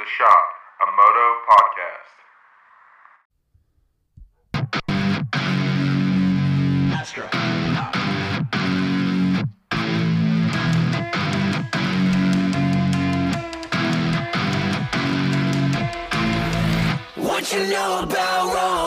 The Shot, a Moto podcast. What you know about rolling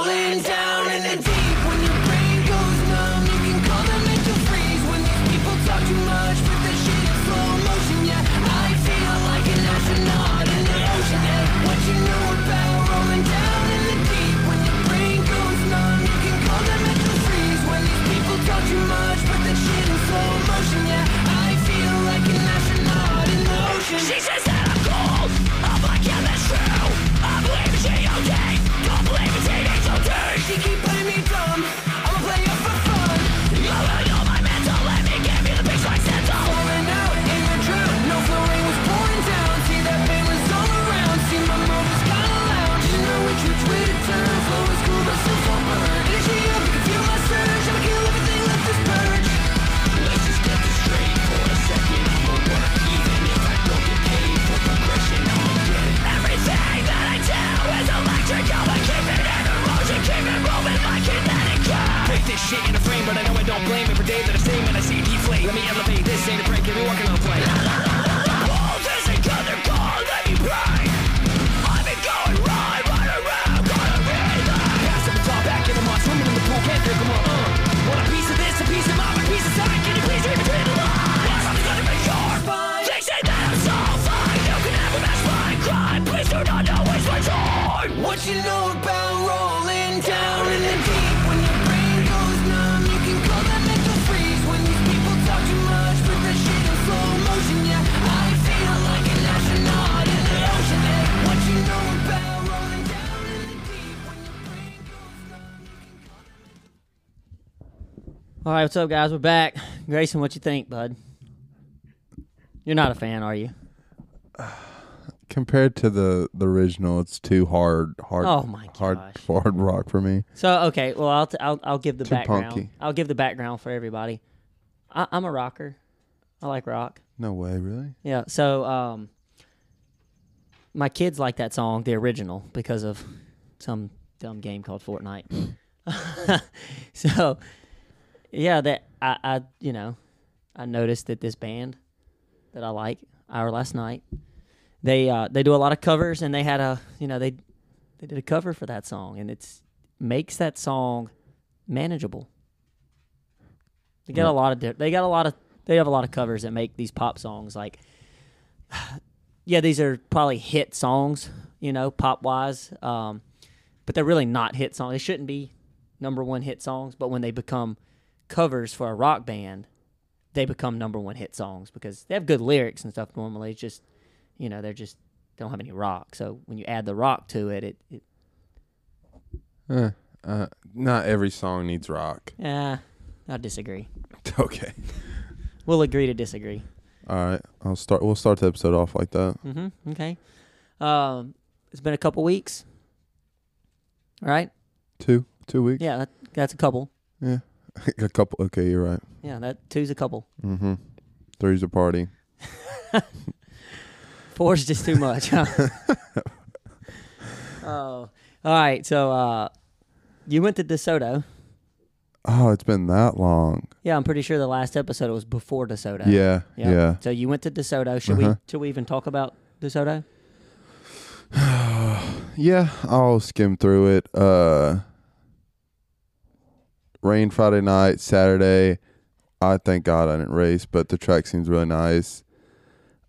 Take this shit in a frame, but I know I don't blame Every day that I say, man, I see it deflate Let me elevate, this ain't a prank, get me walking on the plane me pray. I've been going. Pass up back in the mud Swimming in the pool, can't all, uh Want a piece of this, a piece of a piece of Can you please read between the lines? They say that I'm so fine, you can a match fine crime. Please do not waste my time. What you know All right, what's up, guys? We're back. Grayson, what you think, bud? You're not a fan, are you? Compared to the the original, it's too hard, hard, Oh my hard, gosh. hard rock for me. So, okay, well, I'll t- I'll, I'll give the Too background. punky. I'll give the background for everybody. I- I'm a rocker. I like rock. No way, really. Yeah. So, um, my kids like that song, the original, because of some dumb game called Fortnite. so, yeah, that I, I, you know, I noticed that this band that I like, Our Last Night, they uh, they do a lot of covers, and they had a, you know, they they did a cover for that song, and it's makes that song manageable. They got a lot of di- they got a lot of they have a lot of covers that make these pop songs like yeah, these are probably hit songs, you know, pop wise. Um, but they're really not hit songs. They shouldn't be number one hit songs, but when they become covers for a rock band, they become number one hit songs because they have good lyrics and stuff normally. It's just, you know, they're just they don't have any rock. So when you add the rock to it, it, it Eh, uh, not every song needs rock. yeah, I disagree. okay. We'll agree to disagree. All right. I'll start. We'll start the episode off like that. Mm-hmm. Okay. Um, it's been a couple weeks. All right. Two, two weeks. Yeah, that, that's a couple. Yeah. a couple. Okay, you're right. Yeah, that two's a couple. Mm-hmm. Three's a party. Four's just too much. Huh? oh, all right. So, uh, you went to DeSoto. Oh, it's been that long. Yeah, I'm pretty sure the last episode was before DeSoto. Yeah. Yeah. Yeah. So you went to DeSoto. Should we? Uh-huh. Should we even talk about DeSoto? Yeah, I'll skim through it. Uh rain Friday night, Saturday. I thank God I didn't race, but the track seems really nice.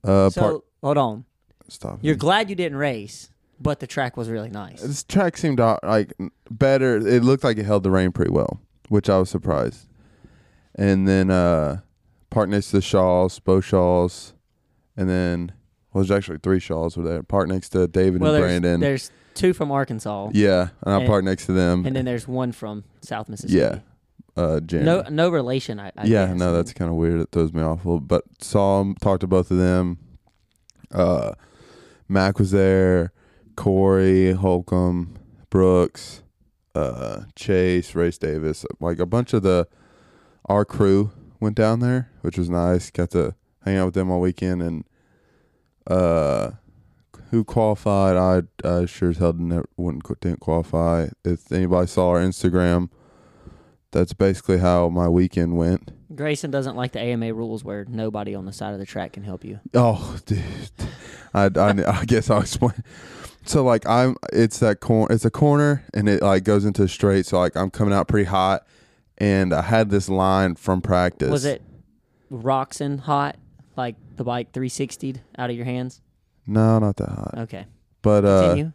Uh so part hold on. stop. You're glad you didn't race, but the track was really nice. this track seemed uh, like better. It looked like it held the rain pretty well, which I was surprised. And then uh park next to the Shaws, Bo Shaws, and then well, there's actually three Shaws were there. Park next to David well, and there's, Brandon. there's two from Arkansas, yeah, and I And- parked next to them. and then there's one from South Mississippi. yeah, uh, Jeremy. No, no relation. I, I yeah, guess. no, that's kind of weird. It throws me off a little. But saw him, talked to both of them. Uh, Mac was there, Corey, Holcomb, Brooks, uh, Chase, Race Davis, like a bunch of the our crew went down there, which was nice. Got to hang out with them all weekend, and uh, who qualified. I uh, sure as hell didn't, wouldn't didn't qualify. If anybody saw our Instagram, that's basically how my weekend went. Grayson doesn't like the AMA rules where nobody on the side of the track can help you. Oh, dude, I, I, I guess I'll explain. So like I'm, it's that corner, it's a corner, and it like goes into a straight. So like I'm coming out pretty hot, and I had this line from practice. Was it Roczen hot? Like the bike 360'd out of your hands? No, not that hot. Okay. But uh,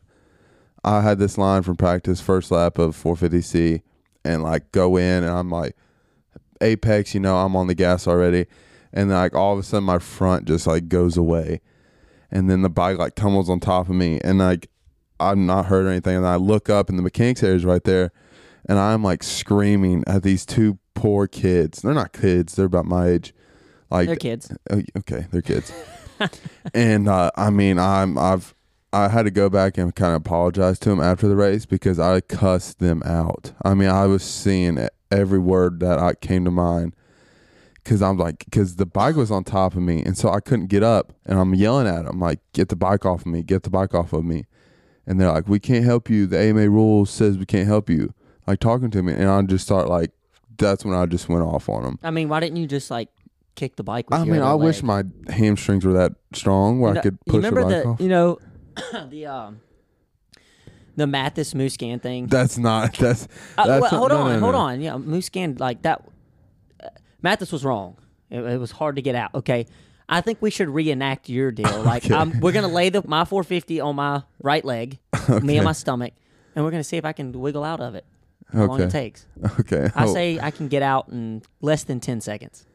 I had this line from practice, first lap of 450C, and like go in, and I'm like, apex, you know, I'm on the gas already, and like all of a sudden my front just like goes away, and then the bike like tumbles on top of me, and like I'm not hurt or anything, and I look up, and the mechanics area is right there, and I'm like screaming at these two poor kids. They're not kids; they're about my age. Like They're kids. Oh, okay, they're kids. and uh, I mean, I'm I've I had to go back and kind of apologize to him after the race because I cussed them out. I mean, I was seeing every word that I came to mind because I'm like, because the bike was on top of me, and so I couldn't get up, and I'm yelling at them like, "Get the bike off of me! Get the bike off of me!" And they're like, "We can't help you. The AMA rules says we can't help you." Like talking to me, and I just start like, that's when I just went off on them. I mean, why didn't you just like kick the bike with I mean, I wish my hamstrings were that strong where You I know- could you push the remember bike the off. you know the um the Mathis moose Musquin thing. That's not. That's. Uh, that's well, hold no, on, no, hold no. on. Yeah, moose Musquin like that. Uh, Mathis was wrong. It, it was hard to get out. Okay, I think we should reenact your deal. Like Okay. um, we're gonna lay the my 450 on my right leg, me Okay. and my stomach, and we're gonna see if I can wiggle out of it. How long it Okay. takes? Okay. I oh, say I can get out in less than 10 seconds.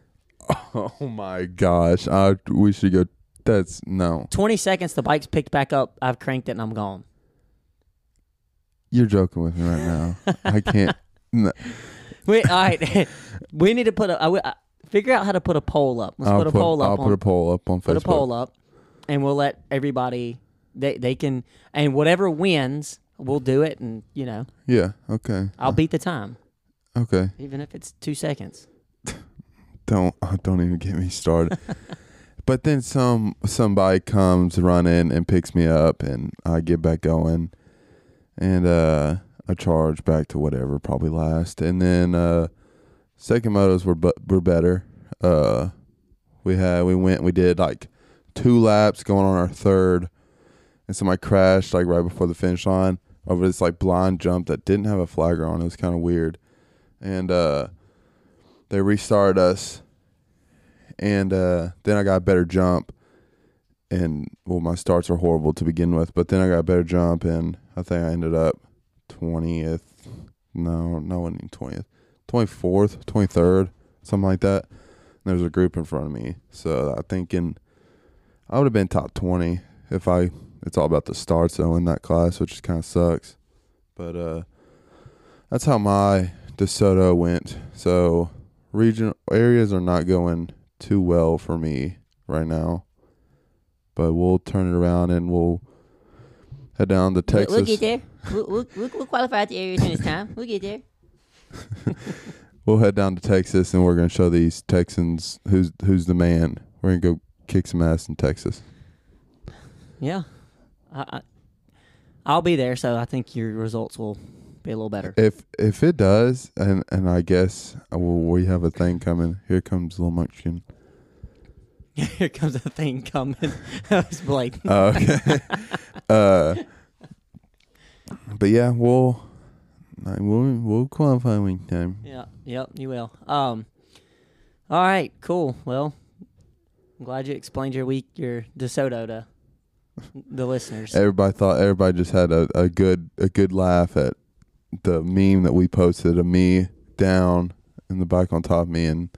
Oh my gosh! I we should go. That's no. 20 seconds, the bike's picked back up. I've cranked it and I'm gone. You're joking with me right now. I can't. No. Wait, all right. we need to put a I, I, figure out how to put a poll up. Let's I'll put a poll up I'll on put a poll up on Facebook. put a poll up, and we'll let everybody they they can and whatever wins, we'll do it, and you know Yeah. Okay. I'll beat the time, Okay. even if it's two seconds. Don't uh, don't even get me started. but then some somebody comes running and picks me up, and I get back going, and uh, I charge back to whatever, probably last, and then uh, second motos were bu- were better. Uh, we had we went we did like two laps going on our third, and somebody crashed like right before the finish line over this like blind jump that didn't have a flagger on. It was kind of weird, and uh, they restarted us, and uh, then I got a better jump, and well my starts are horrible to begin with, but then I got a better jump, and I think I ended up twentieth. No, no, it wasn't twentieth, twenty fourth, twenty third, something like that. And there was a group in front of me, so I think in I would have been top twenty if I. It's all about the starts though in that class, which kind of sucks. But uh, that's how my DeSoto went. So regional areas are not going too well for me right now. But we'll turn it around and we'll head down to Texas. We'll, get there. We'll, we'll, we'll, we'll qualify the areas in this time. We'll get there. We'll head down to Texas and we're gonna show these Texans who's who's the man. We're gonna go kick some ass in Texas. Yeah, I, I, I'll be there, so I think your results will be a little better. If if it does, and and I guess uh, well, we have a thing coming. Here comes little munchkin. Here comes a thing coming. that was blatant. Oh, okay. uh, but yeah, we'll we'll we'll qualify one time. Yeah, yep, you will. Um, all right, cool. Well, I'm glad you explained your week, your DeSoto to the listeners. Everybody thought everybody just had a, a good a good laugh at the meme that we posted of me down and the bike on top of me and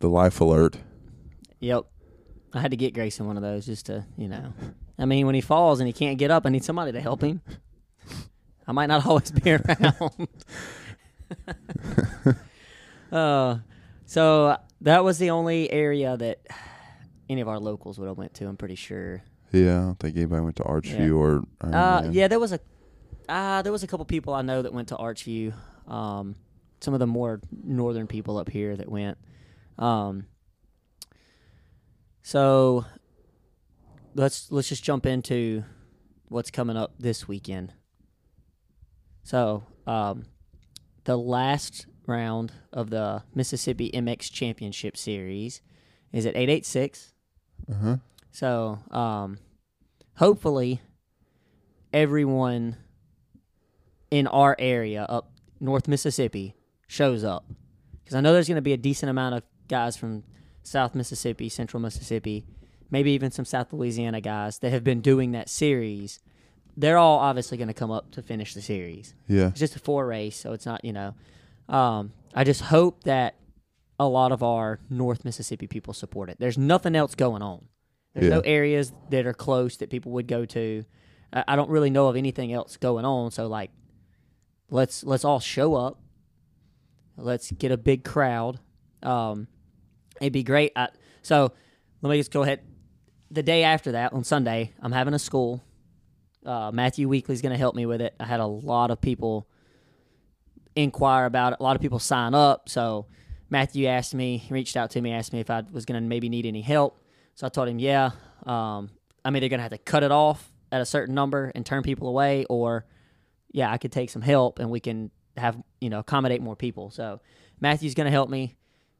the life alert. Yep, I had to get Grayson one of those just to, you know. I mean, when he falls and he can't get up, I need somebody to help him. I might not always be around. uh, so that was the only area that any of our locals would have went to. I'm pretty sure. Yeah, I don't think anybody went to Archview Yeah. or Iron Uh, Man. yeah, there was a uh, there was a couple people I know that went to Archview. Um, some of the more northern people up here that went. Um, so let's let's just jump into what's coming up this weekend. So, um, the last round of the Mississippi MX Championship Series is at eight eight six. Huh. So, um, hopefully, everyone in our area up North Mississippi shows up because I know there's going to be a decent amount of guys from South Mississippi, Central Mississippi, maybe even some South Louisiana guys that have been doing that series. They're all obviously going to come up to finish the series. Yeah. It's just a four race, so it's not, you know. Um, I just hope that a lot of our North Mississippi people support it. There's nothing else going on. There's no areas that are close that people would go to. I, I don't really know of anything else going on. So like, let's let's all show up. Let's get a big crowd. Um, it'd be great. I, so let me just go ahead. The day after that, on Sunday, I'm having a school. Uh, Matthew Weekly's going to help me with it. I had a lot of people inquire about it. A lot of people sign up. So Matthew asked me, he reached out to me, asked me if I was going to maybe need any help. So I told him, yeah. Um, I'm either going to have to cut it off at a certain number and turn people away, or yeah, I could take some help and we can have you know accommodate more people. So Matthew's going to help me.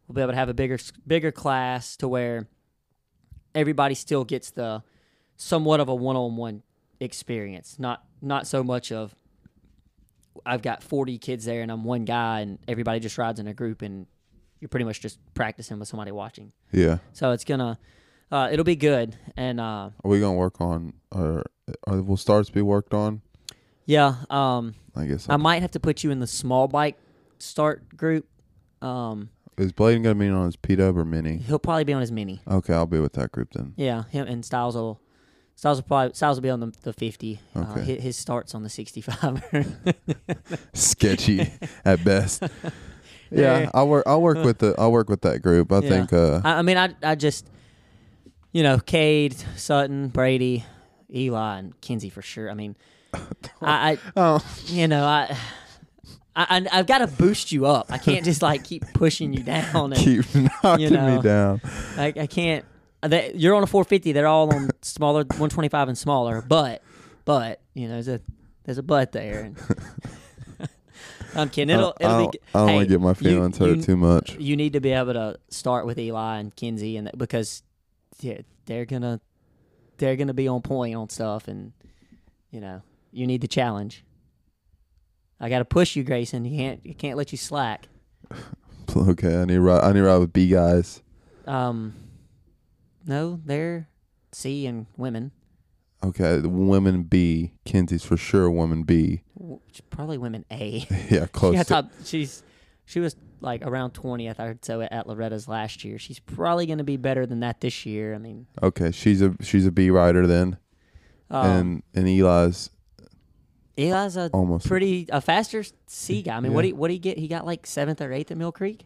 We'll be able to have a bigger bigger class to where everybody still gets the somewhat of a one-on-one experience. Not not so much of I've got 40 kids there and I'm one guy and everybody just rides in a group and you're pretty much just practicing with somebody watching. Yeah. So it's gonna uh, it'll be good and uh, Are we gonna work on or, or will starts be worked on? Yeah, um, I guess. I might have to put you in the small bike start group. Um, Is Bladen gonna be on his P Dub or Mini? he'll probably be on his mini. Okay, I'll be with that group then. Yeah, him and Styles will Styles will probably Styles will be on the, the 50. Uh, Okay. his, his starts on the 65. Sketchy at best. Yeah, Yeah. I'll work. I'll work with the. I'll work with that group. I Yeah. think. Uh, I, I mean, I I just you know Cade, Sutton, Brady, Eli, and Kinsey for sure. I mean, I, I oh, you know I. I, I- I've got to boost you up. I can't just like keep pushing you down. And keep knocking know. me down. I, I can't. They, you're on a 450. They're all on smaller 125 and smaller. But, but you know, there's a there's a but there. I'm kidding. It'll I, it'll I be. don't, don't hey, want to get my you- feelings hurt you- too much. You need to be able to start with Eli and Kinsey, and because yeah, they're gonna they're gonna be on point on stuff, and you know you need the challenge. I got to push you, Grayson. You can't you can't let you slack. Okay, I need to ride. I need to ride with B guys. Um, no, they're C and women. Okay, the women B. Kinsey's for sure woman B. Probably women A. Yeah, close. to, top. She's she was like around twentieth. I heard so at Loretta's last year. She's probably going to be better than that this year. I mean, okay, she's a she's a B rider then, um, and and Eli's Eli's a almost pretty a faster C guy. I mean, what Yeah. he what he get? He got like seventh or eighth at Mill Creek.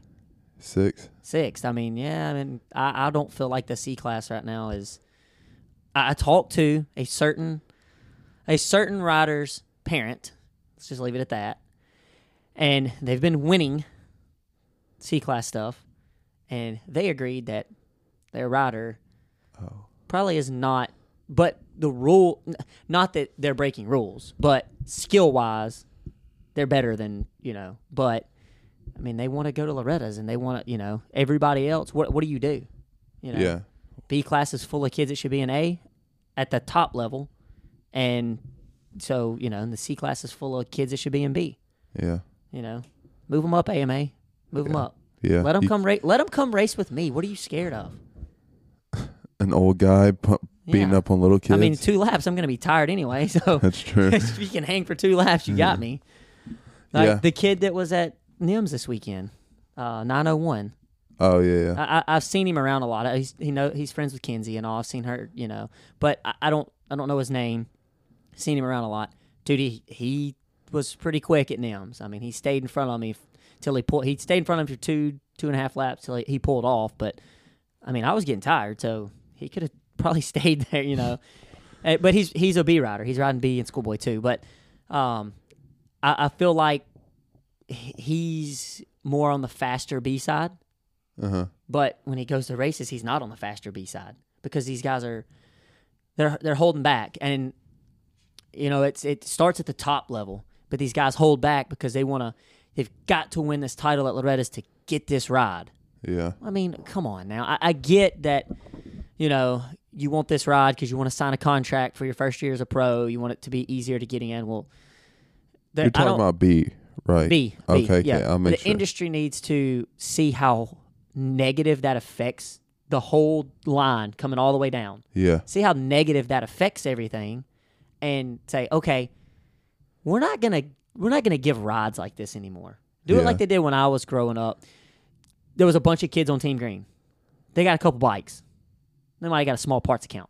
six. Sixth. I mean, yeah. I mean, I, I don't feel like the C class right now is. I, I talked to a certain, a certain rider's parent. Let's just leave it at that. And they've been winning C class stuff, and they agreed that their rider Oh. probably is not. But the rule, not that they're breaking rules, but skill wise, they're better than you know. But I mean, they want to go to Loretta's and they want to, you know, everybody else. What what do you do? You know, Yeah, B class is full of kids that should be in A at the top level, and so you know, and the C class is full of kids that should be in B. yeah, You know, move them up, AMA, move them up. yeah. Let them come race. Let them come race with me. What are you scared of? An old guy pu- beating Yeah. up on little kids. I mean, two laps. I'm going to be tired anyway. So That's true. if you can hang for two laps, you got me. Like Yeah. the kid that was at NIMS this weekend, uh, 901. oh yeah, yeah. I, I, I've seen him around a lot. He's he know he's friends with Kenzie and all. I've seen her, you know, but I, I don't I don't know his name. Seen him around a lot, dude. He, he was pretty quick at NIMS. I mean, he stayed in front of me till he pulled. He stayed in front of me for two two and a half laps till he, he pulled off. But I mean, I was getting tired, so he could have probably stayed there, you know. Eh, but he's he's a B rider. He's riding B in Schoolboy too. But um, I, I feel like he's more on the faster B side. Uh huh. But when he goes to races, he's not on the faster B side because these guys are they're they're holding back, and you know it's it starts at the top level, but these guys hold back because they want to. They've got to win this title at Loretta's to get this ride. Yeah. I mean, come on now. I, I get that, you know, you want this ride because you want to sign a contract for your first year as a pro. You want it to be easier to get in. Well, the, You're talking about B, right? B. B, Okay, okay. yeah. I'll make the sure. industry needs to see how negative that affects the whole line coming all the way down. yeah. See how negative that affects everything, and say, okay, we're not gonna we're not gonna give rides like this anymore. Do it Yeah. like they did when I was growing up. There was a bunch of kids on Team Green. They got a couple bikes. They might have got a small parts account,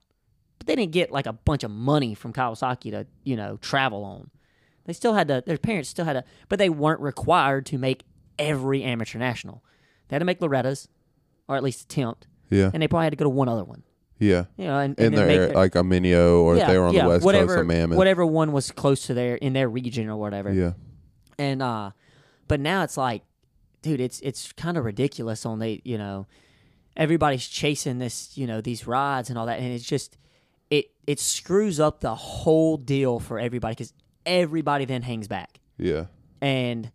but they didn't get like a bunch of money from Kawasaki to you know travel on. They still had to. Their parents still had to, but they weren't required to make every amateur national. They had to make Loretta's, or at least attempt, Yeah. and they probably had to go to one other one. yeah. You know, and, In and their like a Mini O, or if they were on the west whatever, coast, Mammoth. whatever one was close to their in their region or whatever. Yeah. And uh, but now it's like, dude, it's it's kind of ridiculous. On the, you know, everybody's chasing this, you know, these rides and all that, and it's just it it screws up the whole deal for everybody because everybody then hangs back. Yeah. And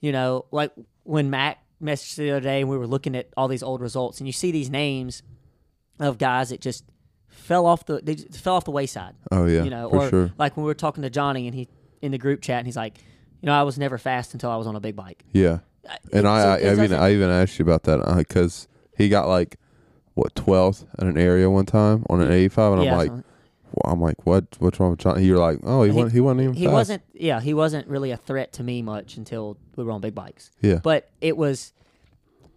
you know, like when Matt messaged the other day, and we were looking at all these old results, and you see these names of guys that just fell off the they fell off the wayside. Oh yeah. you know, for or sure. like when we were talking to Johnny and he in the group chat, and he's like, you know, I was never fast until I was on a big bike. Yeah. And I, I, I even I even asked you about that uh, because he got like what twelfth in an area one time on an eighty five, and yeah, I'm like, well, I'm like, what? What's wrong with John? You're like, oh, he, He- wasn't, he wasn't even. he fast. wasn't. Yeah, he wasn't really a threat to me much until we were on big bikes. Yeah. But it was.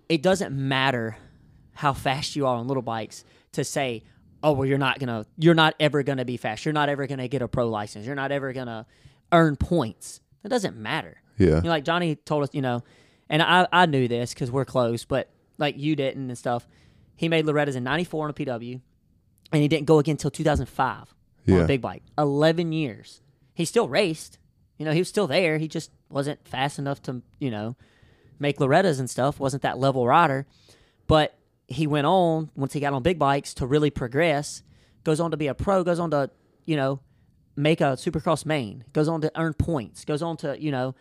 It doesn't matter how fast you are on little bikes to say, oh well, you're not gonna, you're not ever gonna be fast. You're not ever gonna get a pro license. You're not ever gonna earn points. It doesn't matter. Yeah. You know, like Johnny told us, you know, and I I knew this because we're close, but like you didn't and stuff. He made Loretta's in '94 on a PW, and he didn't go again until 2005 on a big bike. 11 years. He still raced. You know, he was still there. He just wasn't fast enough to, you know, make Loretta's and stuff. wasn't that level rider. But he went on once he got on big bikes to really progress. Goes on to be a pro. Goes on to, you know, make a Supercross main. Goes on to earn points. Goes on to, you know,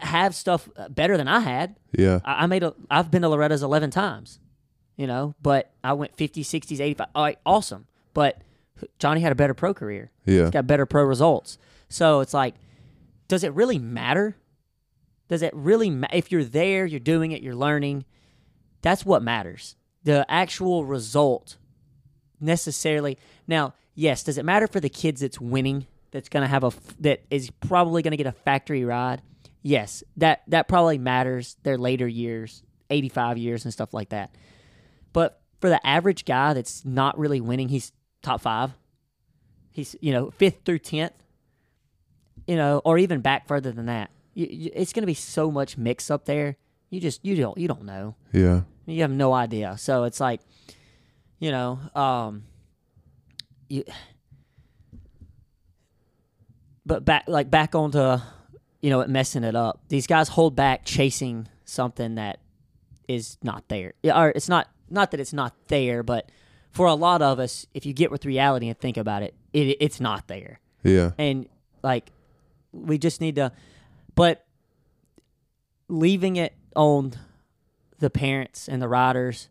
have stuff uh, better than I had. Yeah. I, I made a. I've been to Loretta's eleven times, you know, but I went 50s, 60s, 85. All right, awesome. But Johnny had a better pro career. Yeah. He's got better pro results. So it's like, does it really matter? Does it really ma- if you're there, you're doing it, you're learning? That's what matters. The actual result necessarily. Now, yes, does it matter for the kids that's winning? That's gonna have a, that is probably gonna get a factory ride. Yes, that that probably matters. Their later years, 85 years and stuff like that. But for the average guy that's not really winning, he's top five. He's you know fifth through tenth. You know, or even back further than that. You, you, it's going to be so much mix up there. You just you don't you don't know. Yeah. You have no idea. So it's like, you know, um, you. But back like back onto, you know, it messing it up. These guys hold back chasing something that is not there. Or it's not not that it's not there, but for a lot of us, if you get with reality and think about it, it it's not there Yeah. and like we just need to but leaving it on the parents and the riders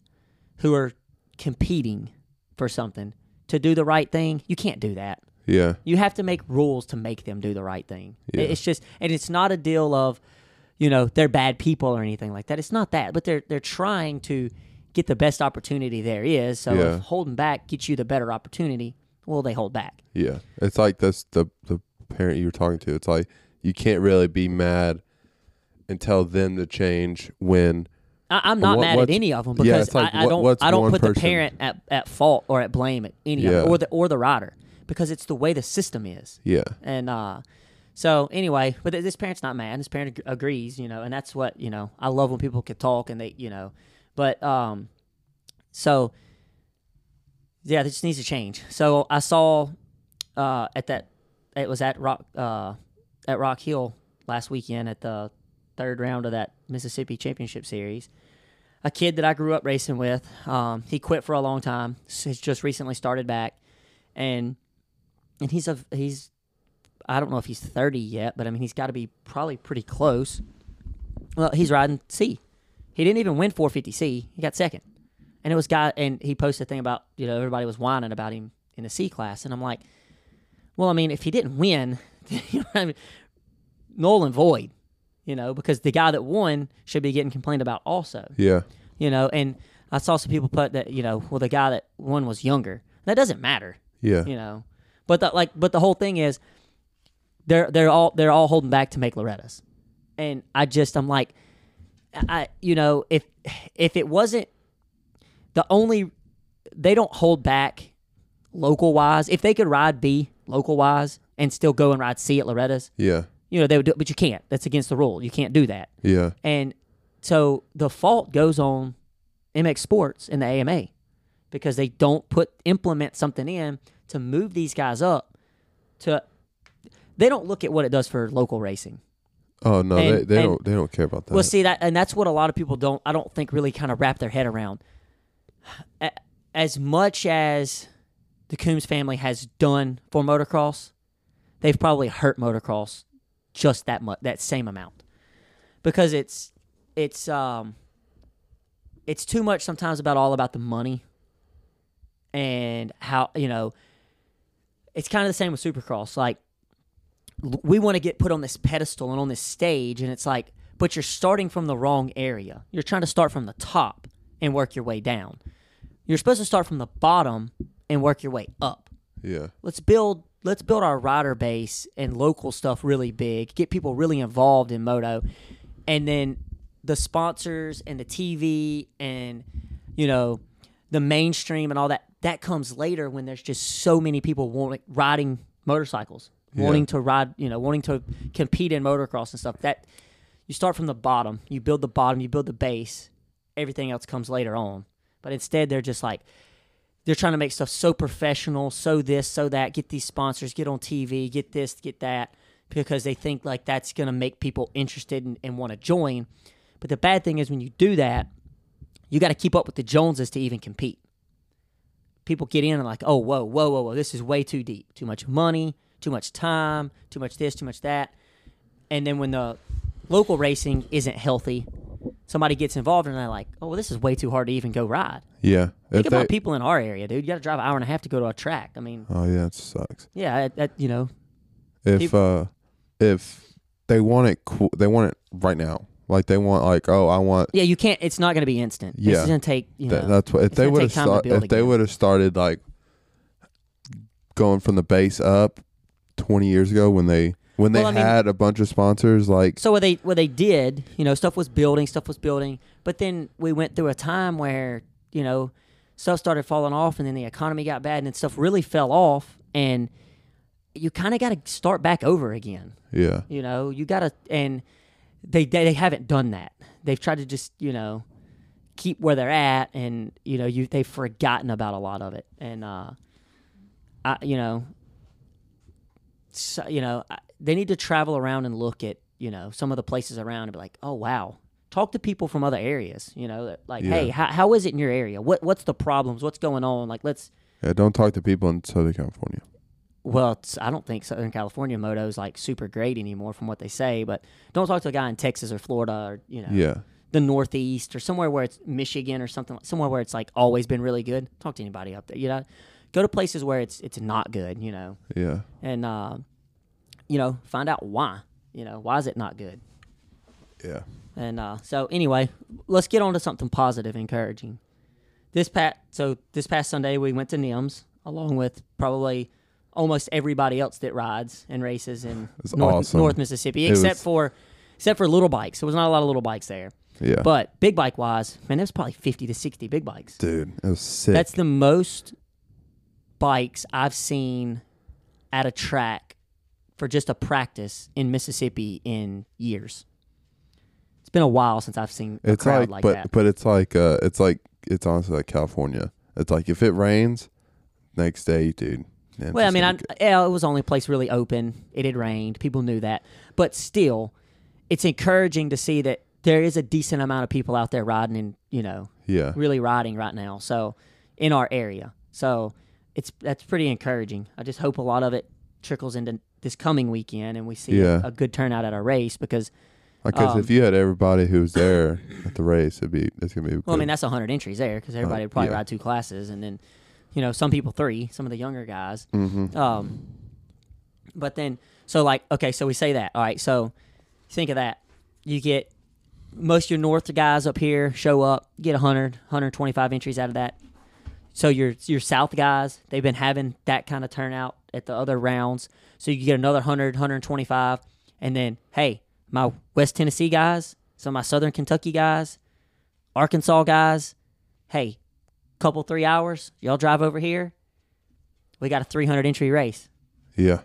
who are competing for something to do the right thing you can't do that Yeah. you have to make rules to make them do the right thing Yeah. it's just and it's not a deal of you know they're bad people or anything like that it's not that but they're they're trying to get the best opportunity there is so Yeah. if holding back gets you the better opportunity well they hold back Yeah. It's like this the the parent you were talking to. It's like you can't really be mad and tell them to change when I, I'm not what- mad at any of them because it's like, I, I don't what's I don't put the parent at, at fault or at blame at any of Yeah. it or the or the rider because it's the way the system is yeah. and uh so anyway but this parent's not mad this parent ag- agrees you know and that's what you know I love when people can talk and they you know but um so yeah this needs to change so I saw uh at that it was at Rock uh at Rock Hill last weekend at the third round of that Mississippi Championship Series a kid that I grew up racing with. Um, he quit for a long time. He's just recently started back, and and he's a he's I don't know if he's 30 yet, but I mean he's got to be probably pretty close. Well, he's riding C. He didn't even win 450C. He got second, and it was guy and he posted a thing about you know everybody was whining about him in the C class, and I'm like, well, I mean if he didn't win, you know, I mean, null and void, you know, because the guy that won should be getting complained about also Yeah. you know. And I saw some people put that, you know, well, the guy that won was younger. That doesn't matter, Yeah. you know. But the, like, but the whole thing is, they're they're all they're all holding back to make Loretta's, and I just I'm like, I you know if if it wasn't the only they don't hold back local wise. If they could ride B local wise and still go and ride C at Loretta's, Yeah. you know they would do, it, but you can't. That's against the rule. You can't do that. Yeah. And so the fault goes on MX Sports and the AMA because they don't put implement something in to move these guys up to they don't look at what it does for local racing. Oh no, And- they, they and- don't they don't care about that. Well, see that and that's what a lot of people don't I don't think really kind of wrap their head around. As much as the Coombs family has done for motocross, they've probably hurt motocross just that much that same amount. Because it's it's um it's too much sometimes about all about the money and how you know it's kind of the same with supercross like we want to get put on this pedestal and on this stage and it's like but you're starting from the wrong area. You're trying to start from the top and work your way down. You're supposed to start from the bottom and work your way up. Yeah. let's build let's build our rider base and local stuff really big get people really involved in moto and then the sponsors and the tv and you know the mainstream and all that that comes later when there's just so many people wanting riding motorcycles Yeah. wanting to ride you know wanting to compete in motocross and stuff that you start from the bottom you build the bottom you build the base everything else comes later on but instead they're just like they're trying to make stuff so professional, so this, so that, get these sponsors, get on TV, get this, get that, because they think like that's going to make people interested and, and want to join. But the bad thing is when you do that, you got to keep up with the Joneses to even compete. People get in and like, oh, whoa, whoa, whoa, whoa, this is way too deep. Too much money, too much time, too much this, too much that. And then when the local racing isn't healthy, somebody gets involved and they're like, oh, well, this is way too hard to even go ride. Yeah. Think If about they- people in our area, dude. You got to drive an hour and a half to go to a track. I mean, Oh yeah, it sucks. yeah, that, that, you know, If Peop- uh if they want it qu- they want it right now. Like they want like oh I want yeah, you can't. It's not going to be instant. This Yeah. is going to take, you know, That, that's what if they would have time start, build if they would have started like going from the base up 20 years ago when they when they Well, I mean- had a bunch of sponsors like So what they what they did, you know, stuff was building, stuff was building, but then we went through a time where you know stuff started falling off, and then the economy got bad, and then stuff really fell off, and you kind of got to start back over again. yeah You know, you got to, and they, they they haven't done that. They've tried to just you know keep where they're at, and you know you they've forgotten about a lot of it, and uh, I you know, so, you know I, they need to travel around and look at you know some of the places around and be like, oh wow. Talk to people from other areas, you know, like, Yeah. hey, how, how is it in your area? What what's the problems? What's going on? Like, let's yeah don't talk to people in Southern California well, I don't think Southern California moto is like super great anymore from what they say. But don't talk to a guy in Texas or Florida or you know yeah the Northeast or somewhere where it's Michigan or something somewhere where it's like always been really good. Talk to anybody up there. You know, go to places where it's it's not good. You know, yeah and uh, you know find out why. You know why is it not good? yeah And uh, so anyway, let's get on to something positive, encouraging. This pat so this past Sunday we went to NIMS along with probably almost everybody else that rides and races in North, awesome. North Mississippi, It except was- for except for little bikes. There was not a lot of little bikes there, yeah but big bike wise, man, there's probably fifty to sixty big bikes. dude it was sick That's the most bikes I've seen at a track for just a practice in Mississippi in years. It's been a while since I've seen a it's crowd like, like, but that. but it's like uh it's like it's honestly like California it's like if it rains next day dude Well, I mean, I, yeah, it was the only place really open. It had rained. People knew that. But still, it's encouraging to see that there is a decent amount of people out there riding and, you know, yeah really riding right now. So, in our area. So, it's that's pretty encouraging. I just hope a lot of it trickles into this coming weekend and we see Yeah. a, a good turnout at our race because Because Um, if you had everybody who was there at the race, it'd be it's gonna be. well, I mean that's 100 entries there because everybody would probably yeah. ride two classes and then you know some people three, some of the younger guys. Mhm. Um, but then so like okay, so we say that all right. So think of that. You get most of your north guys up here show up, get 100, 125 entries out of that. So your your south guys, they've been having that kind of turnout at the other rounds. So you get another 100, 125 and then hey, my West Tennessee guys, some of my Southern Kentucky guys, Arkansas guys, hey, couple 3 hours, y'all drive over here. We got a 300 entry race. yeah,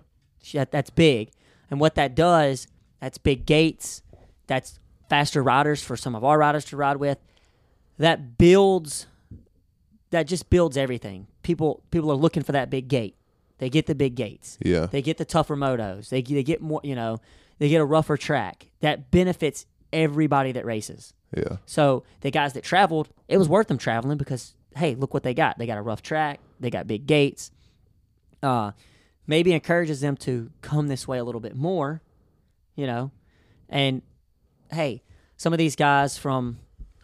That, that's big. And what that does, that's big gates. That's faster riders for some of our riders to ride with. That builds. That just builds everything. People people are looking for that big gate. They get the big gates. yeah, They get the tougher motos. They they get more. You know, they get a rougher track. That benefits everybody that races. yeah, So the guys that traveled, it was worth them traveling because hey, look what they got. They got a rough track. They got big gates. Uh, maybe encourages them to come this way a little bit more, you know. And hey, some of these guys from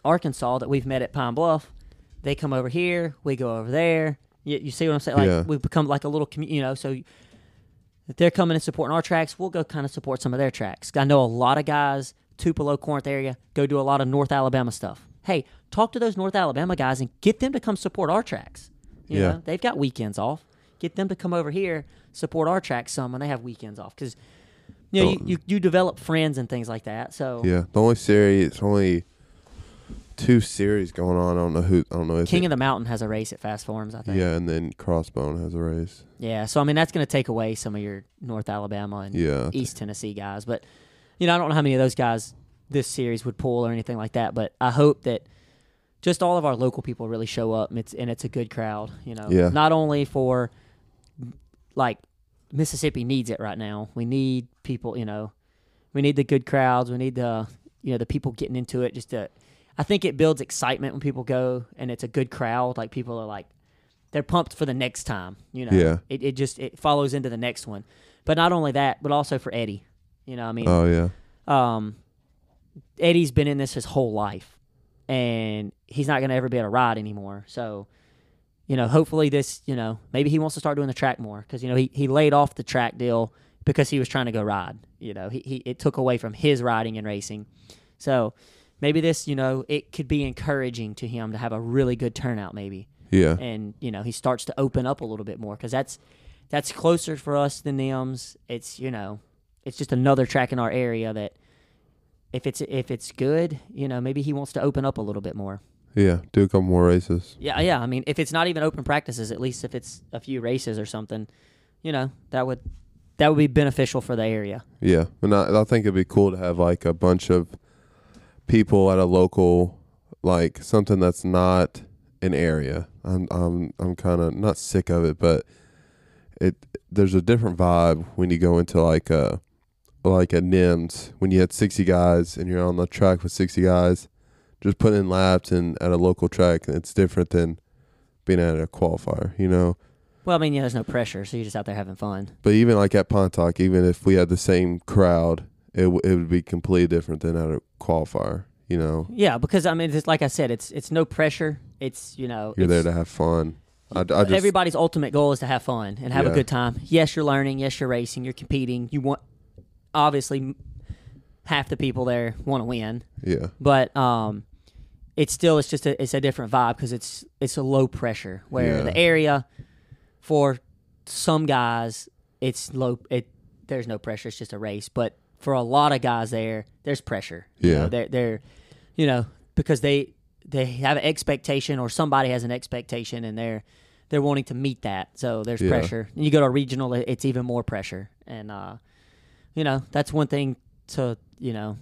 Arkansas that we've met at Pine Bluff, they come over here. We go over there. You, you see what I'm saying? Like Yeah. we've become like a little community, you know. So if they're coming and supporting our tracks, we'll go kind of support some of their tracks. I know a lot of guys, Tupelo, Corinth area, go do a lot of North Alabama stuff. Hey, talk to those North Alabama guys and get them to come support our tracks. You Yeah. know, they've got weekends off. Get them to come over here, support our tracks some when they have weekends off. Because, you know, you, you, you develop friends and things like that. So, yeah. The only series, it's only two series going on. I don't know who. I don't know. King it- of the Mountain has a race at Fast Forms, I think. yeah, and then Crossbone has a race. Yeah, so I mean that's going to take away some of your North Alabama and Yeah. East Tennessee guys, but you know I don't know how many of those guys this series would pull or anything like that. But I hope that just all of our local people really show up and it's and it's a good crowd. You know, Yeah. not only for like Mississippi needs it right now. We need people. You know, we need the good crowds. We need the you know the people getting into it. Just to, I think it builds excitement when people go and it's a good crowd. Like people are like they're pumped for the next time. You know, Yeah. It it just it follows into the next one. But not only that, but also for Eddie. You know, I mean, Oh yeah, um, Eddie's been in this his whole life, and he's not going to ever be able to ride anymore. So, you know, hopefully this, you know, maybe he wants to start doing the track more because you know he, he laid off the track deal because he was trying to go ride. You know, he, he it took away from his riding and racing. So maybe this, you know, it could be encouraging to him to have a really good turnout, maybe yeah, and you know he starts to open up a little bit more because that's that's closer for us than NIMS. It's you know it's just another track in our area that if it's if it's good, you know maybe he wants to open up a little bit more. yeah. Do a couple more races. Yeah, yeah. I mean, if it's not even open practices, at least if it's a few races or something, you know that would that would be beneficial for the area. Yeah, and I, I think it'd be cool to have like a bunch of people at a local, like something that's not an area. I'm I'm I'm kind of not sick of it, but it there's a different vibe when you go into like a like at NIMS when you had 60 guys and you're on the track with 60 guys, just putting in laps and at a local track. It's different than being at a qualifier, you know. Well, I mean, yeah, there's no pressure, so you're just out there having fun. But even like at Pontoc, even if we had the same crowd, it w- it would be completely different than at a qualifier. You know, Yeah, because I mean, it's like I said, it's it's no pressure. It's you know you're there to have fun. I, I just everybody's ultimate goal is to have fun and have a good time. Yes, you're learning. Yes, you're racing. You're competing. You want obviously half the people there want to win, yeah, but um, it's still it's just a it's a different vibe because it's it's a low pressure where Yeah. the area for some guys it's low it there's no pressure. It's just a race, but for a lot of guys there, there's pressure. You Yeah. know, they're they're you know because they they have an expectation or somebody has an expectation and they're they're wanting to meet that. So there's Yeah. pressure. And you go to a regional, it's even more pressure. And uh, you know that's one thing to you know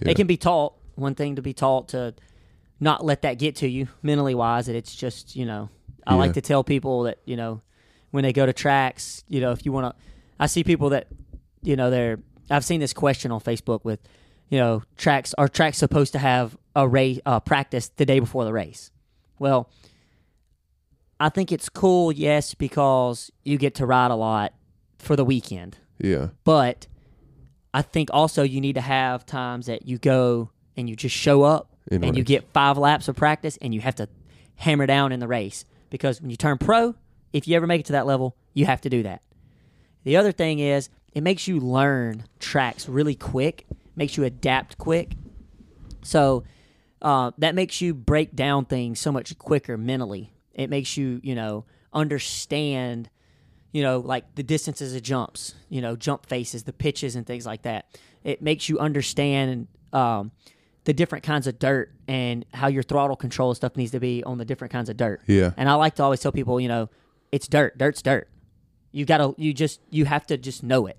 yeah. it can be taught. One thing to be taught to not let that get to you mentally wise. That it's just you know I Yeah. like to tell people that you know when they go to tracks, you know if you want to, I see people that you know they're. I've seen this question on Facebook with, you know, tracks are tracks supposed to have a race uh, practice the day before the race? Well, I think it's cool, yes, because you get to ride a lot for the weekend. Yeah. But I think also you need to have times that you go and you just show up In and you get five laps of practice and you have to hammer down in the race. Because when you turn pro, if you ever make it to that level, you have to do that. The other thing is it makes you learn tracks really quick, makes you adapt quick. So uh, that makes you break down things so much quicker mentally. It makes you, you know, understand, you know, like the distances of jumps, you know, jump faces, the pitches, and things like that. It makes you understand um, the different kinds of dirt and how your throttle control stuff needs to be on the different kinds of dirt. Yeah. And I like to always tell people, you know, it's dirt. Dirt's dirt. You gotta, you just, you have to just know it.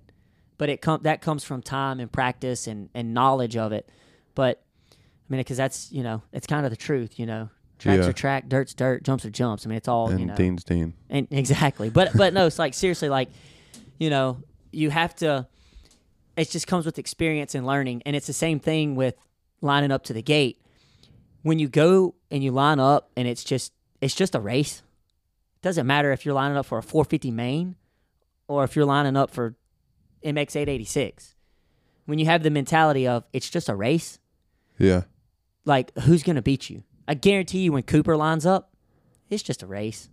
But it com- that comes from time and practice and, and knowledge of it. But I mean, because that's you know, it's kind of the truth. You know, tracks Yeah. are track, dirt's dirt, jumps are jumps. I mean, it's all And you know. Dean's Dean. And exactly, but but no, it's like seriously, like you know, you have to. It just comes with experience and learning, and it's the same thing with lining up to the gate. When you go and you line up, and it's just it's just a race. It doesn't matter if you're lining up for a 450 main, or if you're lining up for MX 886. When you have the mentality of it's just a race, Yeah. like who's gonna beat you? I guarantee you when Cooper lines up, it's just a race.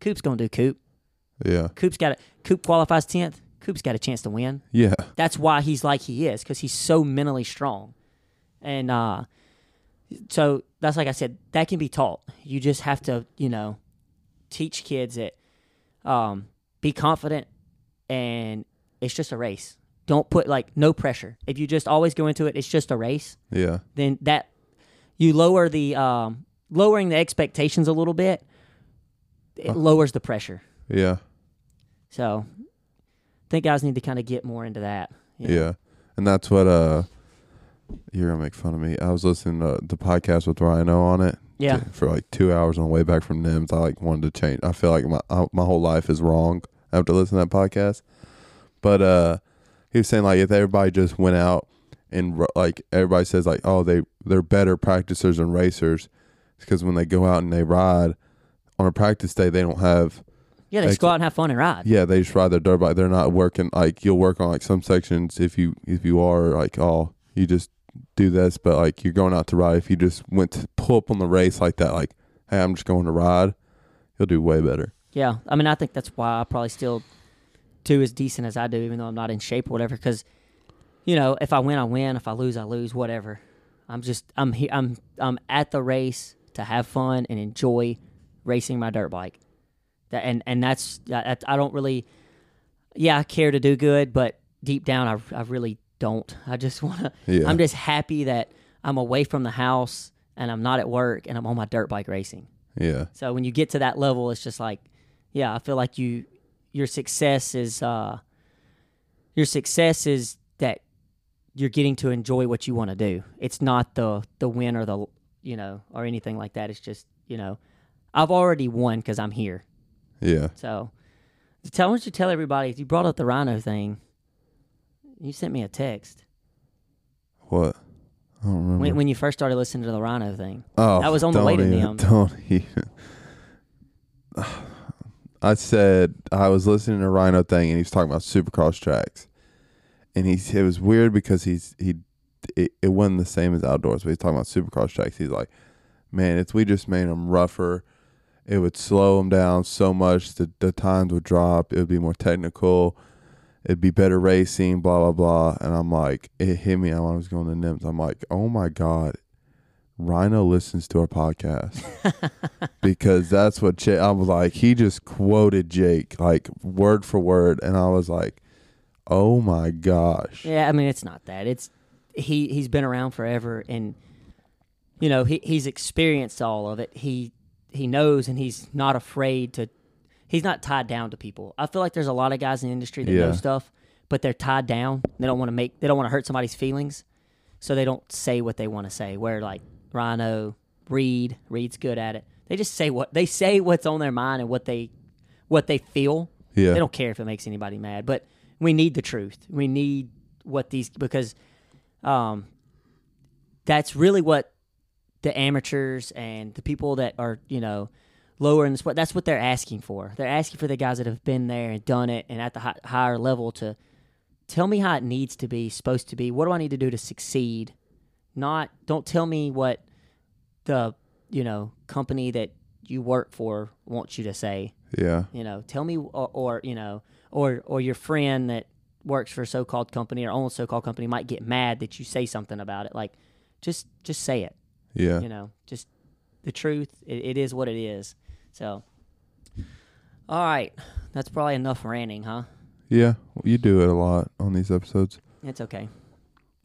Coop's gonna do Coop. Yeah. Coop's got a Coop qualifies tenth. Coop's got a chance to win. Yeah. That's why he's like he is because he's so mentally strong, and uh, so that's like I said that can be taught. You just have to you know teach kids that um, be confident, and it's just a race. Don't put like no pressure. If you just always go into it, it's just a race Yeah. then that you lower the um, lowering the expectations a little bit. It lowers the pressure. Yeah. So, I think guys need to kind of get more into that. you know? Yeah. And that's what uh you're gonna make fun of me. I was listening to the podcast with Ryno on it. Yeah. t- For like two hours on the way back from NIMS. I like wanted to change I feel like my uh, my whole life is wrong after listening to that podcast. But uh he was saying like if everybody just went out and like everybody says like oh they they're better practicers and racers because when they go out and they ride on a practice day they don't have Yeah, they just go out and have fun and ride. yeah, they just ride their dirt bike. They're not working like you'll work on like some sections if you if you are like oh you just do this, but like you're going out to ride. If you just went to pull up on the race like that, like hey, I'm just going to ride, you'll do way better. Yeah, I mean, I think that's why I probably still do as decent as I do, even though I'm not in shape or whatever. Because, you know, if I win, I win. If I lose, I lose. Whatever. I'm just I'm he, I'm I'm at the race to have fun and enjoy racing my dirt bike. That and and that's that, I don't really, yeah, I care to do good, but deep down, I I really don't. I just wanna. Yeah. I'm just happy that I'm away from the house and I'm not at work and I'm on my dirt bike racing. Yeah, So when you get to that level, it's just like, yeah, I feel like you, your success is, uh, your success is that you're getting to enjoy what you want to do. It's not the the win or the you know or anything like that. It's just you know, I've already won because I'm here. yeah. So tell why don't you tell everybody you brought up the Ryno thing. You sent me a text What? I don't remember. when, when you first started listening to the Ryno thing. oh, that was on the way to don't them. Don't even. I said I was listening to Ryno thing, and he was talking about Supercross tracks, and he it was weird because he's he it, it wasn't the same as outdoors, but he's talking about Supercross tracks. He's like, man, if we just made them rougher, it would slow them down so much that the times would drop. It would be more technical. It'd be better racing, blah blah blah. And I'm like, it hit me when I was going to NIMS. I'm like, oh my god, Ryno listens to our podcast because that's what Jake. I was like, he just quoted Jake like word for word, and I was like, oh my gosh, Yeah, I mean it's not that. It's he he's been around forever and you know, he he's experienced all of it. He he knows and he's not afraid to he's not tied down to people. I feel like there's a lot of guys in the industry that know stuff, but they're tied down. They don't want to make they don't want to hurt somebody's feelings. So they don't say what they want to say. Where like Ryno, Reed, Reed's good at it. They just say what they say what's on their mind and what they what they feel. yeah, They don't care if it makes anybody mad, but we need the truth. We need what these because um, that's really what the amateurs and the people that are you know lower in the sport. That's what they're asking for. They're asking for the guys that have been there and done it and at the hi- higher level to tell me how it needs to be, supposed to be. What do I need to do to succeed? Not don't tell me what the you know company that you work for wants you to say. Yeah. You know, tell me or, or you know or or your friend that works for a so-called company or owns a so-called company might get mad that you say something about it. Like, just just say it. Yeah. You know, just the truth. It, it is what it is. So, all right, that's probably enough ranting, huh? Yeah. well, You do it a lot on these episodes. It's okay.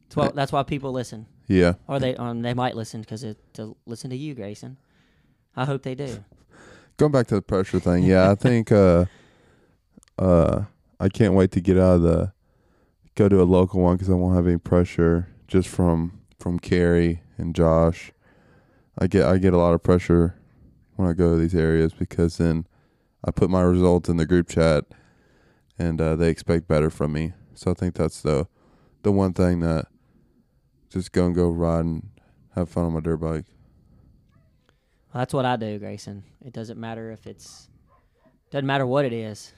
That's why, that's why people listen, Yeah. or they um, they might listen because to listen to you, Grayson. I hope they do. Going back to the pressure thing. Yeah, I think uh uh I can't wait to get out of the go to a local one because I won't have any pressure just from from Carrie and Josh. I get I get a lot of pressure when I go to these areas because then I put my results in the group chat and uh, they expect better from me. So I think that's the the one thing that just go and go ride and have fun on my dirt bike. Well, that's what I do, Grayson. It doesn't matter if it's doesn't matter what it is.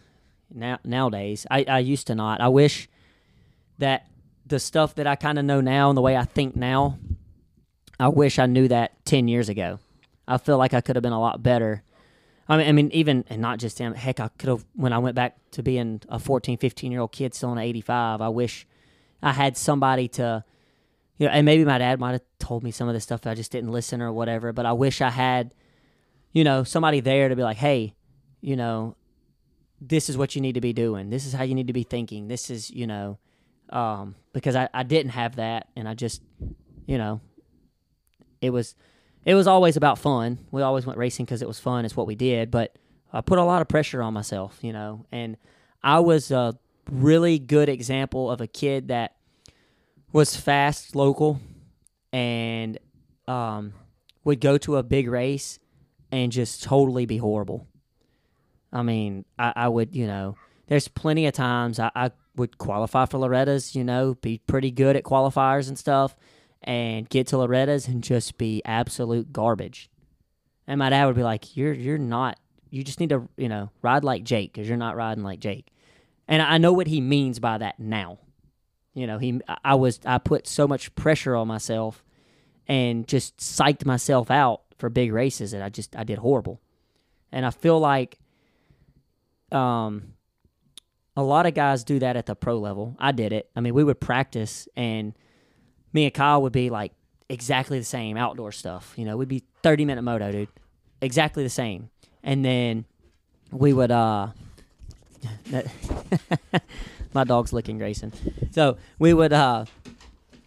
Now nowadays, I I used to not. I wish that the stuff that I kind of know now and the way I think now, I wish I knew that 10 years ago. I feel like I could have been a lot better. I mean, I mean, even, and not just him, heck, I could have, when I went back to being a 14, 15 year old kid still an 85, I wish I had somebody to, you know, and maybe my dad might have told me some of this stuff I just didn't listen or whatever, but I wish I had, you know, somebody there to be like, hey, you know, this is what you need to be doing. This is how you need to be thinking. This is, you know, um, because I, I didn't have that, and I just, you know, it was it was always about fun. We always went racing because it was fun. It's what we did, but I put a lot of pressure on myself, you know, and I was a really good example of a kid that was fast local and um, would go to a big race and just totally be horrible. I mean, I, I would, you know, there's plenty of times I, I would qualify for Loretta's, you know, be pretty good at qualifiers and stuff, and get to Loretta's and just be absolute garbage. And my dad would be like, "You're you're not. You just need to, you know, ride like Jake because you're not riding like Jake." And I know what he means by that now. You know, he I- was I put so much pressure on myself and just psyched myself out for big races that I just I did horrible. And I feel like um a lot of guys do that at the pro level. I did it. I mean, we would practice and me and Kyle would be like exactly the same outdoor stuff. You know, we'd be 30 minute moto, dude. Exactly the same. And then we would uh my dog's licking Grayson. So we would uh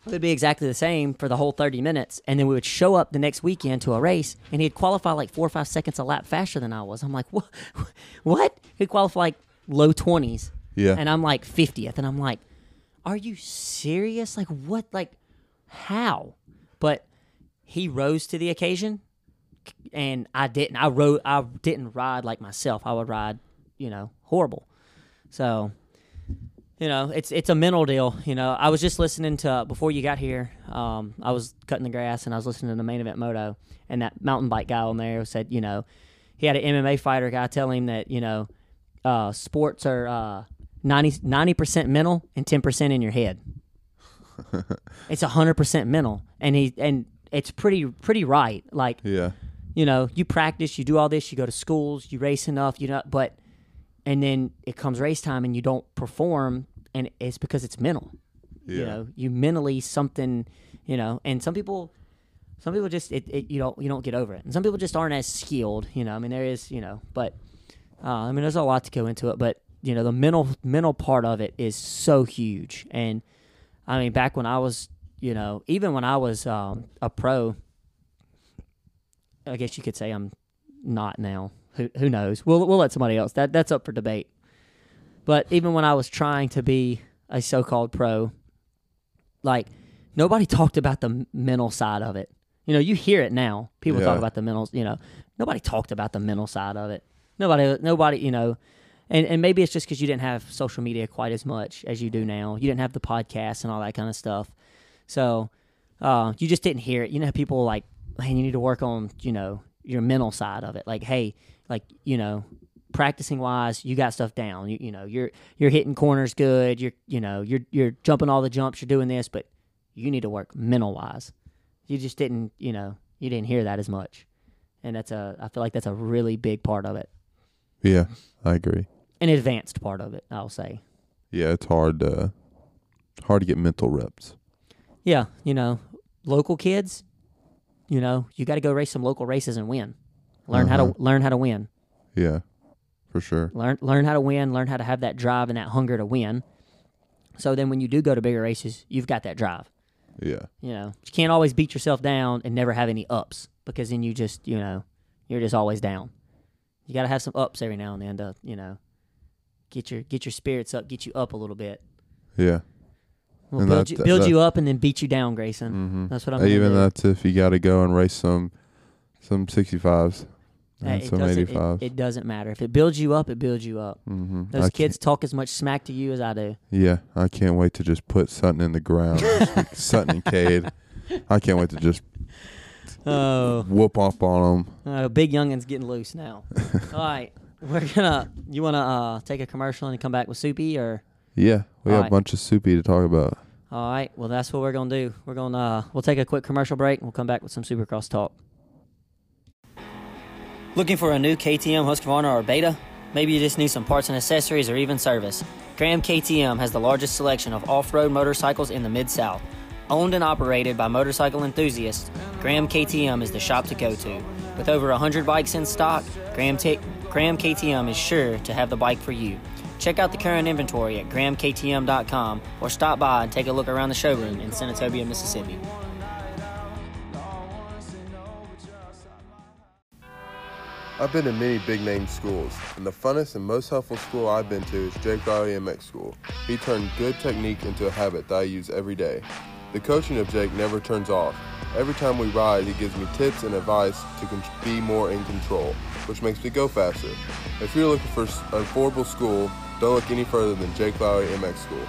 it would be exactly the same for the whole 30 minutes and then we would show up the next weekend to a race and he'd qualify like four or five seconds a lap faster than i was. I'm like what what? He'd qualify like low 20s Yeah. and i'm like 50th and i'm like are you serious? Like what? Like how? But he rose to the occasion and i didn't. I rode i didn't ride like myself. I would ride you know horrible. So you know, it's it's a mental deal. You know, I was just listening to before you got here. Um, I was cutting the grass and I was listening to the main event moto, and that mountain bike guy on there said, you know, he had an MMA fighter guy tell him that you know, uh, sports are uh, 90 percent mental and ten percent in your head. it's hundred percent mental, and he and it's pretty pretty right. Like yeah. you know, you practice, you do all this, you go to schools, you race enough, you know, but and then it comes race time and you don't perform, and it's because it's mental. You know, you mentally something, you know, and some people, some people just it, it you don't you don't get over it, and some people just aren't as skilled. You know, I mean there is you know, but uh, I mean there's a lot to go into it, but you know the mental mental part of it is so huge, and I mean back when I was you know even when I was um, a pro, I guess you could say I'm not now. Who who knows? We'll we'll let somebody else. That that's up for debate. But even when I was trying to be a so-called pro, like nobody talked about the mental side of it. You know, you hear it now. People talk about the mental. You know, nobody talked about the mental side of it. Nobody, nobody. You know, and and maybe it's just because you didn't have social media quite as much as you do now. You didn't have the podcast and all that kind of stuff. So uh, you just didn't hear it. You know, people like, man, you need to work on, you know, your mental side of it. Like, hey, like you know, practicing wise, you got stuff down. You, you know, you're you're hitting corners good. You're you know you're you're jumping all the jumps. You're doing this, but you need to work mental wise. You just didn't you know you didn't hear that as much, and that's a I feel like that's a really big part of it, Yeah, I agree. an advanced part of it. I'll say. Yeah, it's hard to hard to get mental reps. Yeah, you know, local kids, you know, you got to go race some local races and win. Learn how Uh-huh. to learn how to win. Yeah, for sure. Learn learn how to win. Learn how to have that drive and that hunger to win. So then, when you do go to bigger races, you've got that drive. Yeah, You know, you can't always beat yourself down and never have any ups because then you just you know you're just always down. You got to have some ups every now and then to you know get your get your spirits up, get you up a little bit. yeah. We'll And build that- you, build that- you up and then beat you down, Grayson. Mm-hmm. That's what I'm. Even that's if you got to go and race some some sixty fives and it doesn't- it- It, doesn't matter. If it builds you up, it builds you up. mm-hmm. Those kids talk as much smack to you as I do. Yeah, I can't wait to just put Sutton in the ground. Sutton and Cade. I can't wait to just Oh, whoop off on them. uh, big youngin's getting loose now. All right, we're gonna. You wanna uh, take a commercial and come back with Soupy, or Yeah, we All have right. a bunch of soupy to talk about. all right? Well, that's what we're gonna do. We're gonna uh, we'll take a quick commercial break. and We'll come back with some Supercross talk. Looking for a new KTM Husqvarna or Beta? Maybe you just need some parts and accessories or even service. Graham KTM has the largest selection of off-road motorcycles in the Mid-South. Owned and operated by motorcycle enthusiasts, Graham KTM is the shop to go to. With over 100 bikes in stock, Graham, T- Graham KTM is sure to have the bike for you. Check out the current inventory at grahamktm.com or stop by and take a look around the showroom in Senatobia, Mississippi. I've been to many big name schools, and the funnest and most helpful school I've been to is Jake Riley MX School. He turned good technique into a habit that I use every day. The coaching of Jake never turns off. Every time we ride, he gives me tips and advice to be more in control, which makes me go faster. If you're looking for an affordable school, don't look any further than Jake Lowry MX School.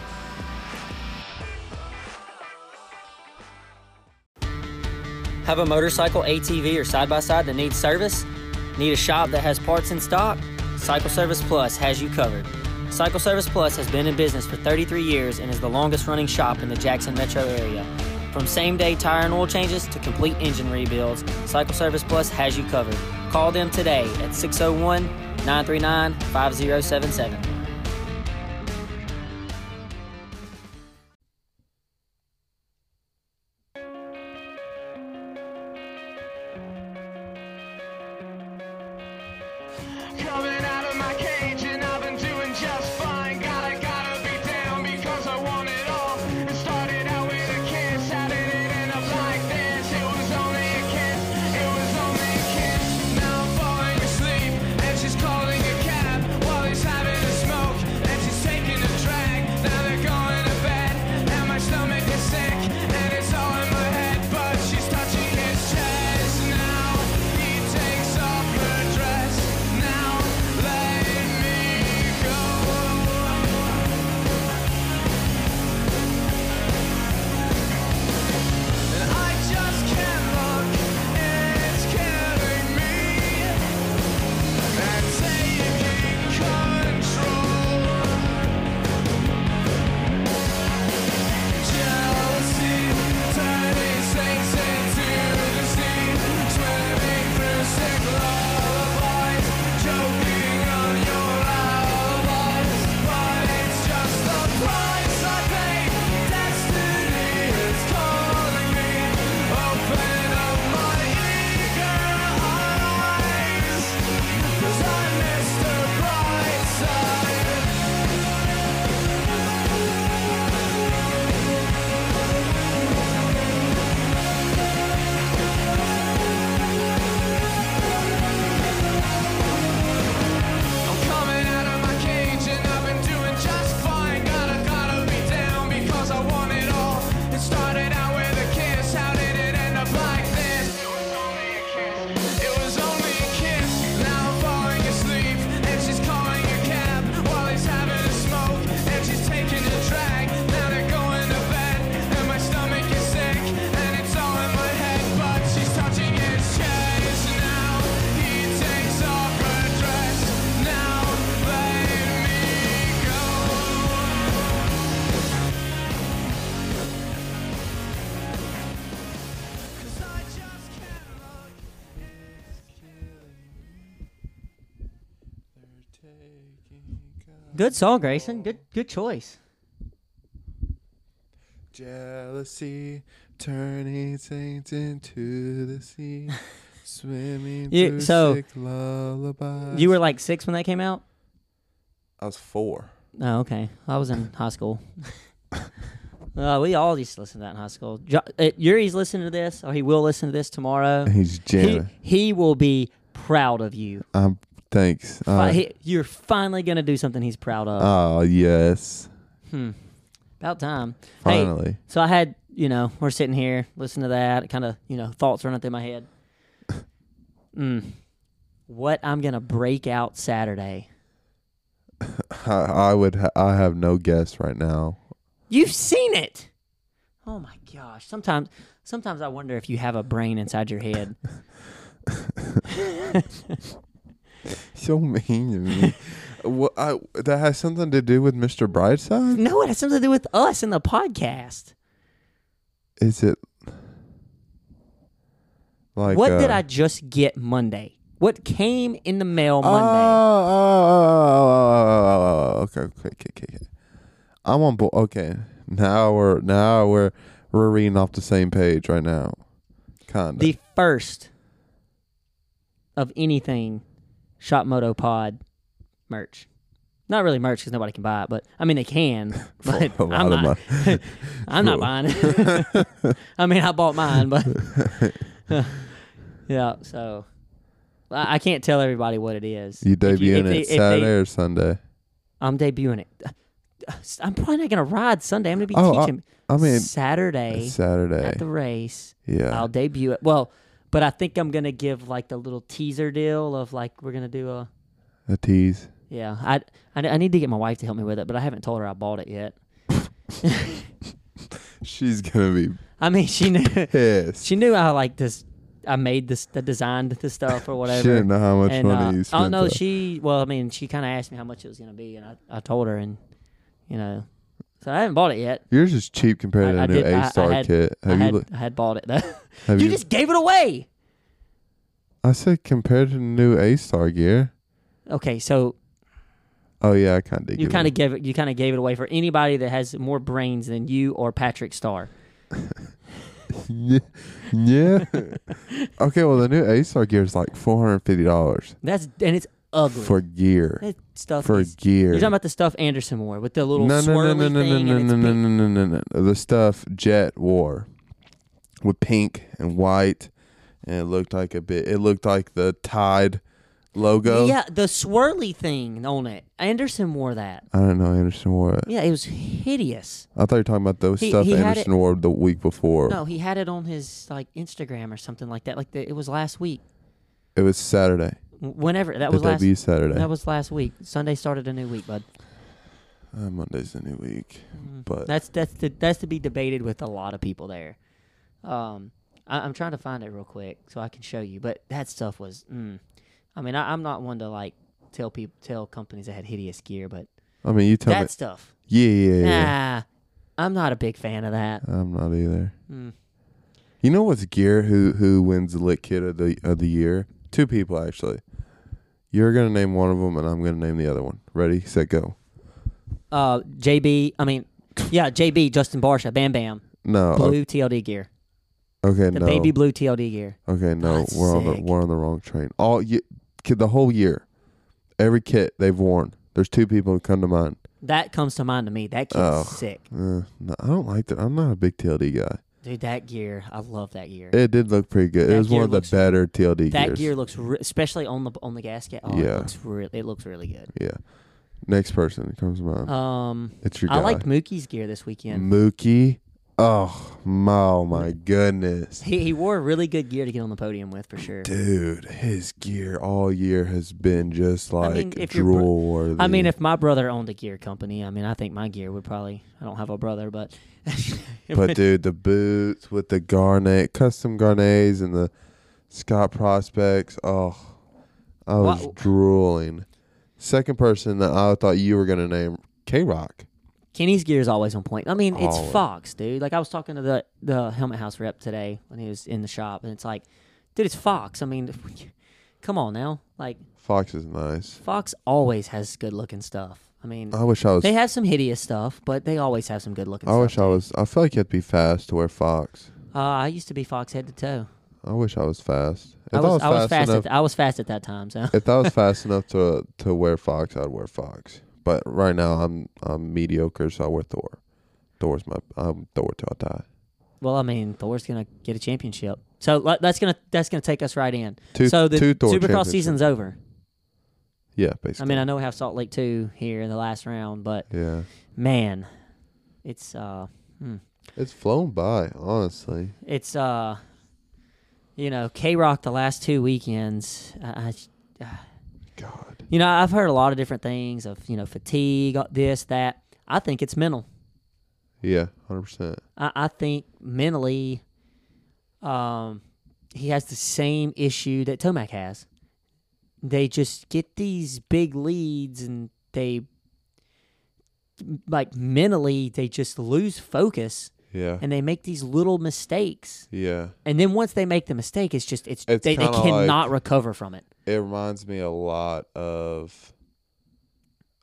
Have a motorcycle, ATV, or side by side that needs service? Need a shop that has parts in stock? Cycle Service Plus has you covered. Cycle Service Plus has been in business for 33 years and is the longest running shop in the Jackson metro area. From same day tire and oil changes to complete engine rebuilds, Cycle Service Plus has you covered. Call them today at 601 939 5077. Good song, Grayson. Good good choice. Jealousy turning saints into the sea, swimming You- through so, sick lullabies. You were like six when that came out. I was four. Oh, okay. I was in high school. Uh, we all used to listen to that in high school. Jo- uh, Yuri's listening to this, or he will listen to this tomorrow. He's He, jamming. he will be proud of you. Um, thanks. Fi- Uh, he- you're finally gonna do something he's proud of. oh yes, hmm. About time. Hey, finally. so I had, you know, we're sitting here, listening to that, kind of, you know, thoughts running through my head. mm. What I'm gonna break out Saturday. I, I would. Ha- I have no guess right now. You've seen it. Oh my gosh. Sometimes sometimes I wonder if you have a brain inside your head. So mean to me. what? I, that has something to do with Mr. Brightside? no, it has something to do with us in the podcast. Is it like what uh, did I just get Monday? What came in the mail Oh, Monday? oh, oh, oh, oh, okay, okay, okay, okay. I'm on board. Okay, now we're now we're we're reading off the same page right now. Kinda. the first of anything Shot Moto Pod merch. Not really merch because nobody can buy it, but I mean they can. But I'm not. I'm not buying it. I mean, I bought mine, but yeah. So I I can't tell everybody what it is. You debuting they- it if they- Saturday or Sunday? I'm debuting it. I'm probably not gonna ride Sunday. I'm gonna be Oh, I- teaching I mean, Saturday Saturday. at the race. yeah. I'll debut it. Well, but I think I'm gonna give like the little teaser deal of like we're gonna do a a tease. yeah. I, I I need to get my wife to help me with it, but I haven't told her I bought it yet. She's gonna be I mean, she knew pissed. she knew I like this. I made this, the designed the stuff or whatever. She didn't know how much and, money uh, you oh spent. no, though. she. Well, I mean, she kind of asked me how much it was gonna be, and I, I told her, and you know, so I haven't bought it yet. Yours is cheap compared I- to I the new I- I A Star kit. I Have you? had, look- I had bought it though. you, you? just gave it away. I said compared to the new A Star gear. Okay, so Oh yeah, I kind of. you kind of gave it. You kind of gave it away for anybody that has more brains than you or Patrick Star. yeah. yeah. okay, well the new A Star gear is like four hundred fifty dollars That's and it's ugly. for gear. that stuff. For is- gear. you're talking about the stuff Anderson wore with the little no, no, no, swirly no, no, no, thing no, and no, it's no, no, no, no, no. The stuff Jett wore with pink and white, and it looked like a bit. It looked like the Tide logo. Yeah, the swirly thing on it. Anderson wore that. I don't know. Anderson wore it. Yeah, it was hideous. I thought you were talking about the He- stuff he had Anderson wore the week before. No, he had it on his like Instagram or something like that. Like the, it was last week. It was Saturday. Whenever that was last. Saturday. That was last week. Sunday started a new week, bud. uh, Monday's the new week, but That's that's to, that's to be debated with a lot of people there. Um, I, I'm trying to find it real quick so I can show you. But that stuff was. Mm, I mean, I, I'm not one to like tell people tell companies that had hideous gear, but I mean, you tell that me. stuff. Yeah, yeah, yeah. Nah, I'm not a big fan of that. I'm not either. Mm. You know what's gear? Who who wins the lit kid of the of the year? Two people actually. You're gonna name one of them, and I'm gonna name the other one. Ready, set, go. Uh, JB. I mean, yeah, JB. Justin Barcia. Bam Bam. No. Blue TLD gear. okay, The no. baby blue TLD gear. Okay, no. That's we're on the sick. we're on the wrong train. All ye- kid, the whole year, every kit they've worn. There's two people who come to mind. That comes to mind to me. That kid's Oh. sick. Uh, no, I don't like that. I'm not a big TLD guy. Dude, that gear. I love that gear. It did look pretty good. That it was one of the looks- better TLD that gears. gear looks, re- especially on the on the GasGas. Oh, Yeah. it looks really, it looks really good. yeah. Next person comes to mind. Um, it's your I guy. liked Mookie's gear this weekend. Mookie. Oh, my, oh my goodness. He he wore really good gear to get on the podium with for sure. Dude, his gear all year has been just like mean, if drool worthy. I mean, if my brother owned a gear company, I mean, I think my gear would probably. I don't have a brother, but. But dude, the boots with the Gaerne, custom Gaernes, and the Scott prospects. Oh, I was drooling. Second person that I thought you were gonna name, K Rock. Kenny's gear is always on point. I mean, it's Always. Fox, dude. Like I was talking to the the Helmet House rep today when he was in the shop, and it's like, dude, it's Fox. I mean, come on now. Like Fox is nice. Fox always has good looking stuff. I mean, I wish I was. they have some hideous stuff, but they always have some good looking I stuff. wish I was. I feel like you have to be fast to wear Fox. Uh, I used to be Fox head to toe. I wish I was fast. If I was, I was fast. enough, at, I was fast at that time. So if I was fast enough to to wear Fox, I'd wear Fox. But right now, I'm I'm mediocre, so I wear Thor. Thor's my I'm Thor till I die. well, I mean, Thor's gonna get a championship. So that's gonna that's gonna take us right in. Two, so the two Thor Supercross season's over. Yeah, basically. I mean, I know we have Salt Lake two here in the last round, but yeah, man, it's uh, hmm. it's flown by. Honestly, it's uh, you know, K Rock the last two weekends. I, I, God. you know, I've heard a lot of different things of you know fatigue, uh, this that. I think it's mental. Yeah, hundred percent. I, I think mentally, um, he has the same issue that Tomac has. They just get these big leads and they, like mentally, they just lose focus Yeah, and they make these little mistakes. yeah. And then once they make the mistake, it's just it's, It's they, they cannot like- recover from it. It reminds me a lot of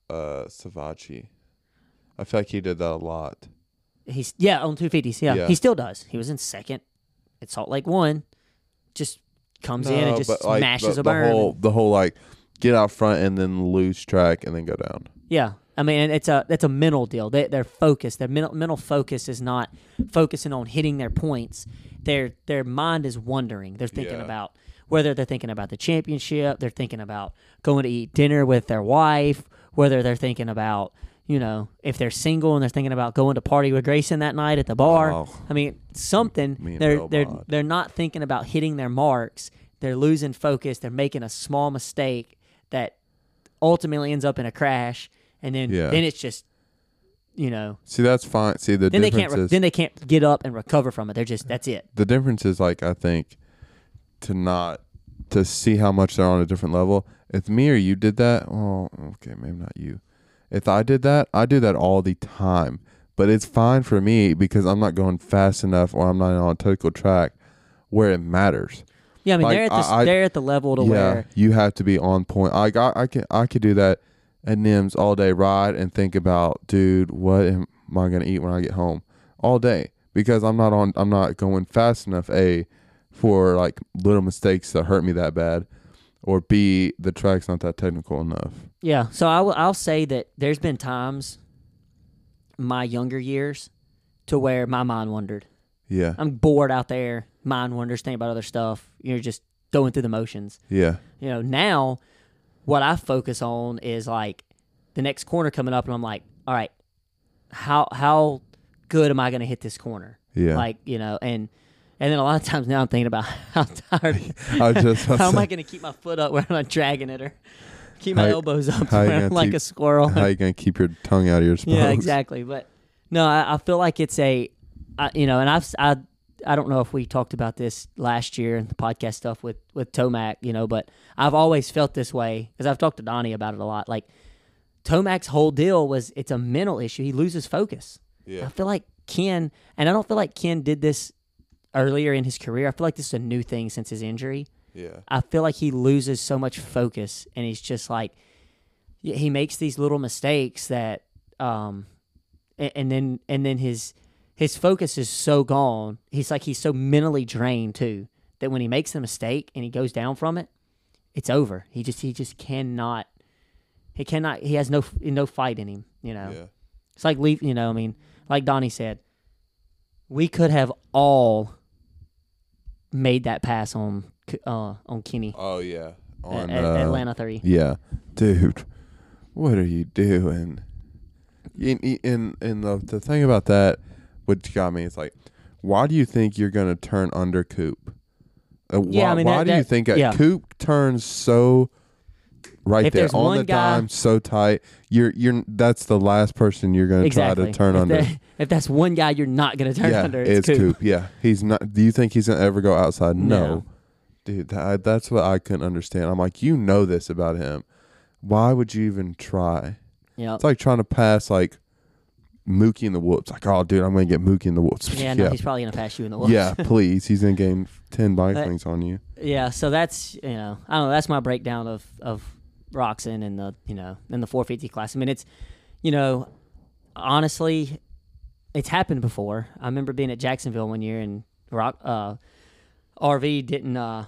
uh Savatgy. I feel like he did that a lot. He's yeah on two fifties. Yeah, Yeah. he still does. He was in second at Salt Lake one. Just comes in and just but, like, smashes the, a burn. The whole, the whole like get out front and then lose track and then go down. Yeah, I mean, it's a it's a mental deal. They they're focused. Their mental mental focus is not focusing on hitting their points. Their their mind is wondering. They're thinking Yeah. about whether they're thinking about the championship. They're thinking about going to eat dinner with their wife. Whether they're thinking about you know if they're single and they're thinking about going to party with Grayson that night at the bar. Oh. I mean, something. Me and They're they're they're not thinking about hitting their marks. They're losing focus. They're making a small mistake that ultimately ends up in a crash, and then Yeah. then it's just you know See, that's fine. See, the then they difference can't re- is then they can't get up and recover from it. They're just that's it. the difference is like I think to not to see how much they're on a different level. If me or you did that, well, okay, maybe not you. If I did that, I do that all the time. But it's fine for me because I'm not going fast enough or I'm not on a technical track where it matters. Yeah, I mean Like, they're at the I- they're at the level to yeah, where you have to be on point. I, I can I could do that at Nims all day, ride and think about, dude, what am I gonna eat when I get home, all day because I'm not on. I'm not going fast enough. A for like little mistakes that hurt me that bad, or B the track's not that technical enough. Yeah. So I will I'll say that there's been times my younger years to where my mind wandered. Yeah, I'm bored out there, mind wanders, thinking about other stuff. You're just going through the motions. yeah, You know, now what I focus on is like the next corner coming up, and I'm like, all right, how how good am I going to hit this corner? yeah. Like you know, and and then a lot of times now I'm thinking about how tired, I just how am I going to keep my foot up where I'm not dragging it or keep my How- elbows up how you where I'm gonna like keep- a squirrel. how are you gonna keep your tongue out of your spokes? Yeah, exactly. But no, I, I feel like it's a, I, you know, and I've s- I I don't know if we talked about this last year in the podcast stuff with with Tomac, you know, but I've always felt this way because I've talked to Donnie about it a lot. Like Tomac's whole deal was it's a mental issue. He loses focus. Yeah. I feel like Ken, and I don't feel like Ken did this earlier in his career. I feel like this is a new thing since his injury. Yeah. I feel like he loses so much focus, and he's just like he makes these little mistakes that, um, and, and then and then his his focus is so gone. He's like he's so mentally drained too that when he makes a mistake and he goes down from it, it's over. He just he just cannot. He cannot. He has no no fight in him. You know. Yeah. It's like leave. You know. I mean, like Donnie said, we could have all made that pass on uh, on Kenny Oh yeah. On at uh, Atlanta three. Yeah, dude, what are you doing? In in in the the thing about that, what got me is like, why do you think you're gonna turn under Coop? Uh, why, Yeah, I mean, why that- do you think yeah. Coop turns so right If there on the guy- dime, so tight? You're you're that's the last person you're gonna Exactly. try to turn if under. that- if that's one guy you're not going to turn yeah, under, it's it's, Coop. Yeah, he's not. Do you think he's gonna ever go outside? No, No. Dude. That, that's what I couldn't understand. I'm like, you know this about him. Why would you even try? Know, It's like trying to pass like Mookie in the whoops. Like, oh, dude, I'm gonna get Mookie in the whoops. yeah, no, he's probably going to pass you in the woods. yeah, please. He's gonna gain ten bike That- links on you. yeah. So that's you know, I don't know. That's my breakdown of of Roczen and the you know in the 450 class. I mean, it's you know honestly, it's happened before. I remember being at Jacksonville one year and Rock uh, RV didn't. Uh,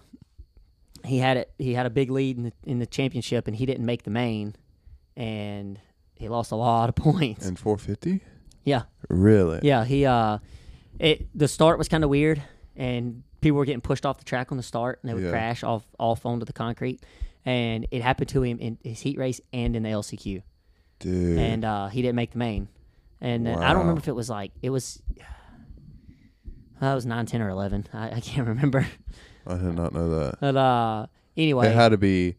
he had it. He had a big lead in the, in the championship, and he didn't make the main, and he lost a lot of points. And 450? yeah, Really? yeah. He uh, it the start was kind of weird, and people were getting pushed off the track on the start, and they would Yeah. crash off off onto the concrete, and it happened to him in his heat race and in the LCQ, Dude. and uh, he didn't make the main, and uh, I don't remember if it was like it was. That was nine, ten, or eleven. I, I can't remember. I did not know that. But uh, anyway, It had to be.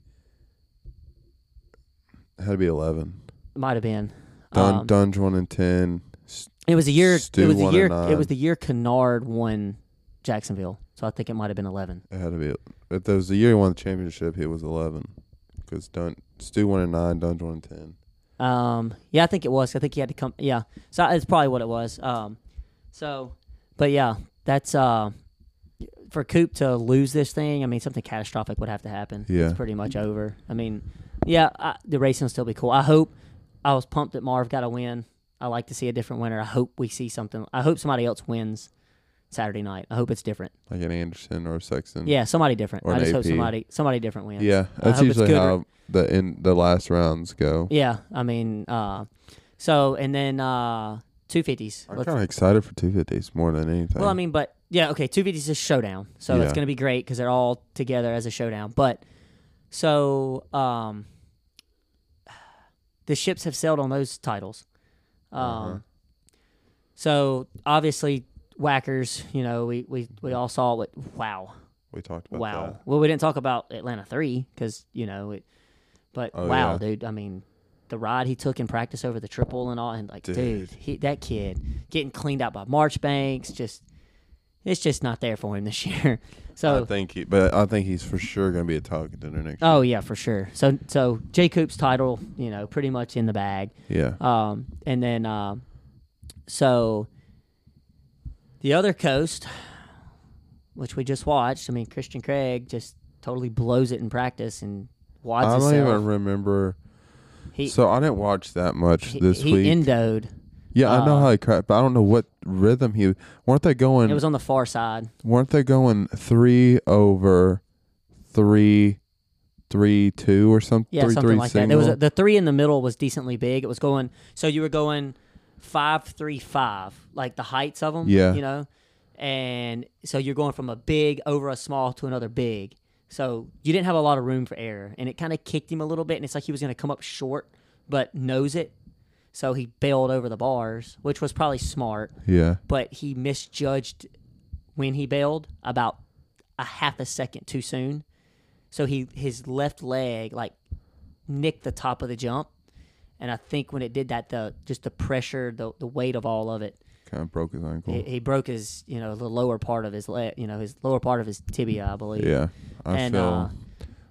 It had to be 11. might have been. Dun, Um, Dunge 1 and 10. It was a year. Stu it was the year. It was the year Canard won Jacksonville. So I think it might have been eleven. It had to be. If there was the year he won the championship, it was 11. Because Dun, Stu 1 and 9, Dunge 1 and 10. Um, yeah, I think it was. I think he had to come. Yeah, so it's probably what it was. Um, so, but yeah, that's uh, for Coop to lose this thing. I mean, something catastrophic would have to happen. Yeah. it's pretty much over. I mean, yeah, I, the racing will still be cool. I hope. I was pumped that Marv got a win. I like to see a different winner. I hope we see something. I hope somebody else wins Saturday night. I hope it's different. Like an Anderson or a Sexton. Yeah, somebody different. Or I just hope AP. somebody somebody different wins. Yeah. I That's hope it's usually good how the in the last rounds go. Yeah, I mean, uh, so and then uh, two fifties. I'm kind of excited for 250s more than anything. Well, I mean, but yeah, okay, two fifties is a showdown, so Yeah. it's gonna be great because they're all together as a showdown. But so um, the ships have sailed on those titles. Um, Uh-huh. so obviously whackers, you know, we we we all saw what wow. we talked about Wow. that. Well, we didn't talk about Atlanta three because you know it, but Oh, wow, yeah. dude. I mean, the ride he took in practice over the triple and all, and like, dude, Dude. he, that kid getting cleaned out by Marchbanks, just it's just not there for him this year. So I think he, but I think he's for sure going to be a top contender next oh yeah, for sure. So, so Jay Coop's title, you know, pretty much in the bag. Yeah. Um, and then, um, so the other coast, which we just watched, I mean, Christian Craig just totally blows it in practice and wads I don't himself. even remember. he so I didn't watch that much he, this he week. He endoed. Yeah, I know uh, how he cracked, but I don't know what rhythm he. Weren't they going? It was on the far side. weren't they going three over, three, three two or something? Yeah, three, something three like that. There was a, the three in the middle was decently big. It was going. So you were going five three five, like the heights of them. Yeah. You know, and so you're going from a big over a small to another big. So you didn't have a lot of room for error, and it kind of kicked him a little bit, and it's like he was going to come up short, but knows it. So he bailed over the bars, which was probably smart, yeah. but he misjudged when he bailed about a half a second too soon. So he his left leg like nicked the top of the jump, and I think when it did that, the just the pressure, the the weight of all of it, Kind of broke his ankle. he, he broke his you know the lower part of his leg, you know his lower part of his tibia, I believe. yeah. I and feel. uh,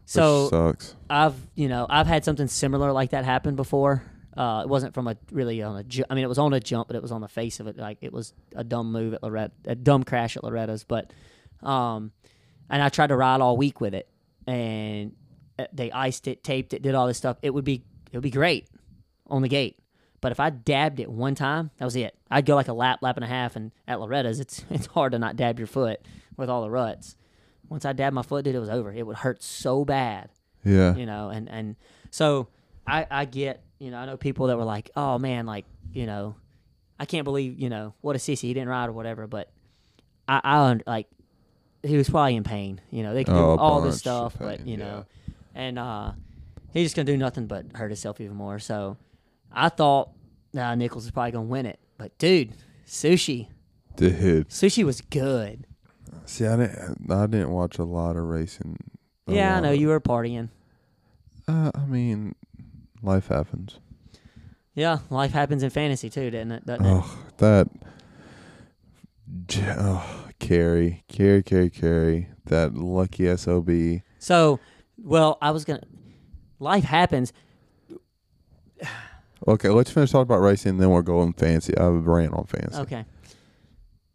so sucks. I've you know I've had something similar like that happen before. Uh, it wasn't from a really on a ju- I mean it was on a jump, but it was on the face of it. Like it was a dumb move at Loretta, a dumb crash at Loretta's. But um, and I tried to ride all week with it, and uh, they iced it, taped it, did all this stuff. It would be it would be great on the gate. But if I dabbed it one time, that was it. I'd go like a lap, lap and a half, and at Loretta's, it's it's hard to not dab your foot with all the ruts. Once I dabbed my foot, dude, it was over. It would hurt so bad Yeah. you know and and so i i get you know i know people that were like oh man like you know i can't believe you know what a sissy he didn't ride or whatever but i i like he was probably in pain you know they could do Oh, a all this stuff but you yeah. know and uh he's just gonna do nothing but hurt himself even more so i thought uh, nichols was probably gonna win it but dude sushi Dude. sushi was good See, I didn't. I didn't watch a lot of racing. yeah i know you were partying Uh, I mean, life happens. yeah life happens in fantasy too didn't it doesn't it? Oh, that. Oh, Carrie, Carrie, Carrie, Carrie. That lucky sob. So, well, I was gonna. Life happens. Okay, let's finish talking about racing, and then we'll go on fancy. I ran on fancy. Okay.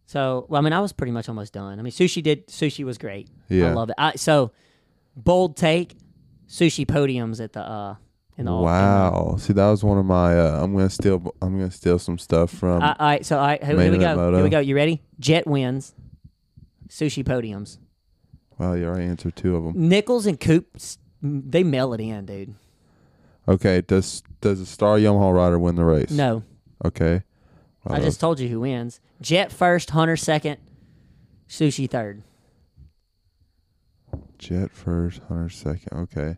So, well, I mean, I was pretty much almost done. I mean, sushi did sushi was great. Yeah, I love it. I, so, bold take. sushi podiums at the uh in all- Wow. See, that was one of my. Uh, I'm gonna steal. I'm gonna steal some stuff from. Uh, all right, so all right, here, here we go. moto. Here we go. You ready? Jett wins. Sushi podiums. wow, you already answered two of them. Nichols and Coops, they mail it in, dude. Okay. Does Does a Star Yamaha rider win the race? No, Okay. Wow, I just told you who wins. Jett first, Hunter second, Sushi third. Jett first, Hunter second. Okay.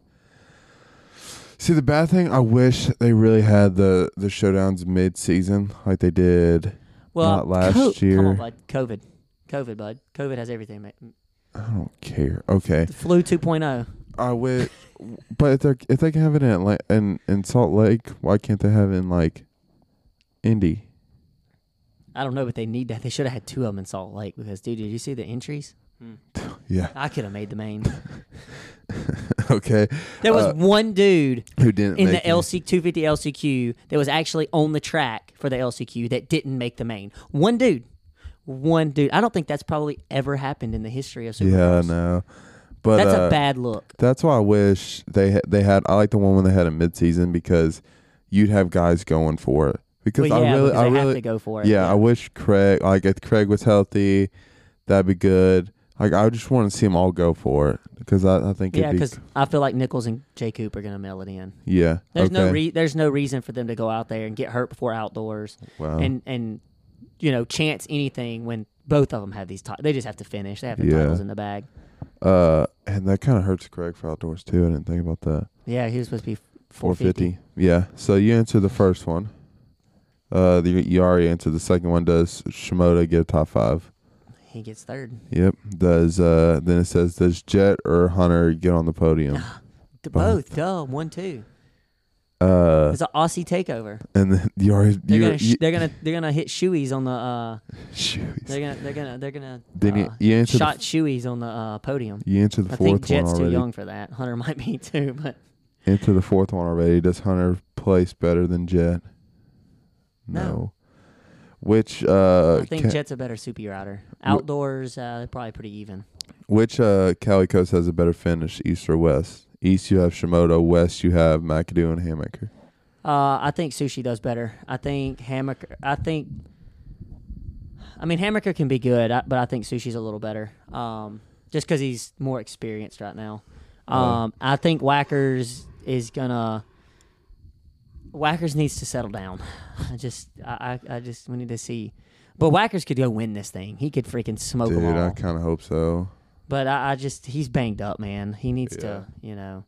See the bad thing, I wish they really had the the showdowns mid season like they did. Well, Not last co- Come year. on, bud. COVID, COVID, bud. COVID has everything. mate. I don't care. Okay. The flu oh. 2.0. I wish, but if they if they can have it in in in Salt Lake, why can't they have it in like Indy? I don't know, but they need that. They should have had two of them in Salt Lake because, dude, did you see the entries? Yeah. I could have made the main. okay. There was Uh, one dude Who didn't in the? LC 250 LCQ that was actually on the track for the LCQ that didn't make the main. One dude. One dude. I don't think that's probably ever happened in the history of Super Bowl. Yeah, Supercross. no. But That's uh, a bad look. That's why I wish they ha- they had. I like the one when they had a mid season because you'd have guys going for it. Because Well, yeah, I really, because I really, have to go for it. yeah, I wish Craig, like if Craig was healthy, that'd be good. Like I just want to see them all go for it because I, I think Yeah, be, because I feel like Nichols and J. Coop are going to mail it in. yeah. There's okay. no re- there's no reason for them to go out there and get hurt before outdoors Wow. and and you know chance anything when both of them have these. Ti- they just have to finish. They have the Yeah. titles in the bag. uh, and that kind of hurts Craig for outdoors too. I didn't think about that. Yeah, he was supposed to be 450. Yeah. So you answered the first one. Uh, the, you already answered the second one. Does Shimoda get a top five? He gets third. Yep. Does uh then it says does Jett or Hunter get on the podium? Both. both, duh, one two. Uh It's an Aussie takeover. and then you already They're you, gonna sh- you they're gonna they're gonna hit shoeys on the uh shoot. they're gonna they're gonna they're gonna Then you, uh, you answered shot shoeys on the uh, podium. the, you answered the I fourth think Jett's too young for that. Hunter might be too, but Enter the fourth one already. Does Hunter place better than Jett? No. Which uh I think ca- Jett's a better super rider. Outdoors, uh, probably pretty even. which uh Cali Coast has a better finish, east or west? East you have Shimoda, west you have McAdoo and Hammaker. Uh, I think Sushi does better. I think Hammaker. I think. I mean, Hammaker can be good, but I think Sushi's a little better. Um, just because he's more experienced right now. Um, I think Whackers is gonna. Whackers needs to settle down. I just, I, I, just, we need to see. But Whackers could go win this thing. He could freaking smoke Dude, them all. I kinda hope so. But I, I just he's banged up, man. He needs Yeah. to, you know.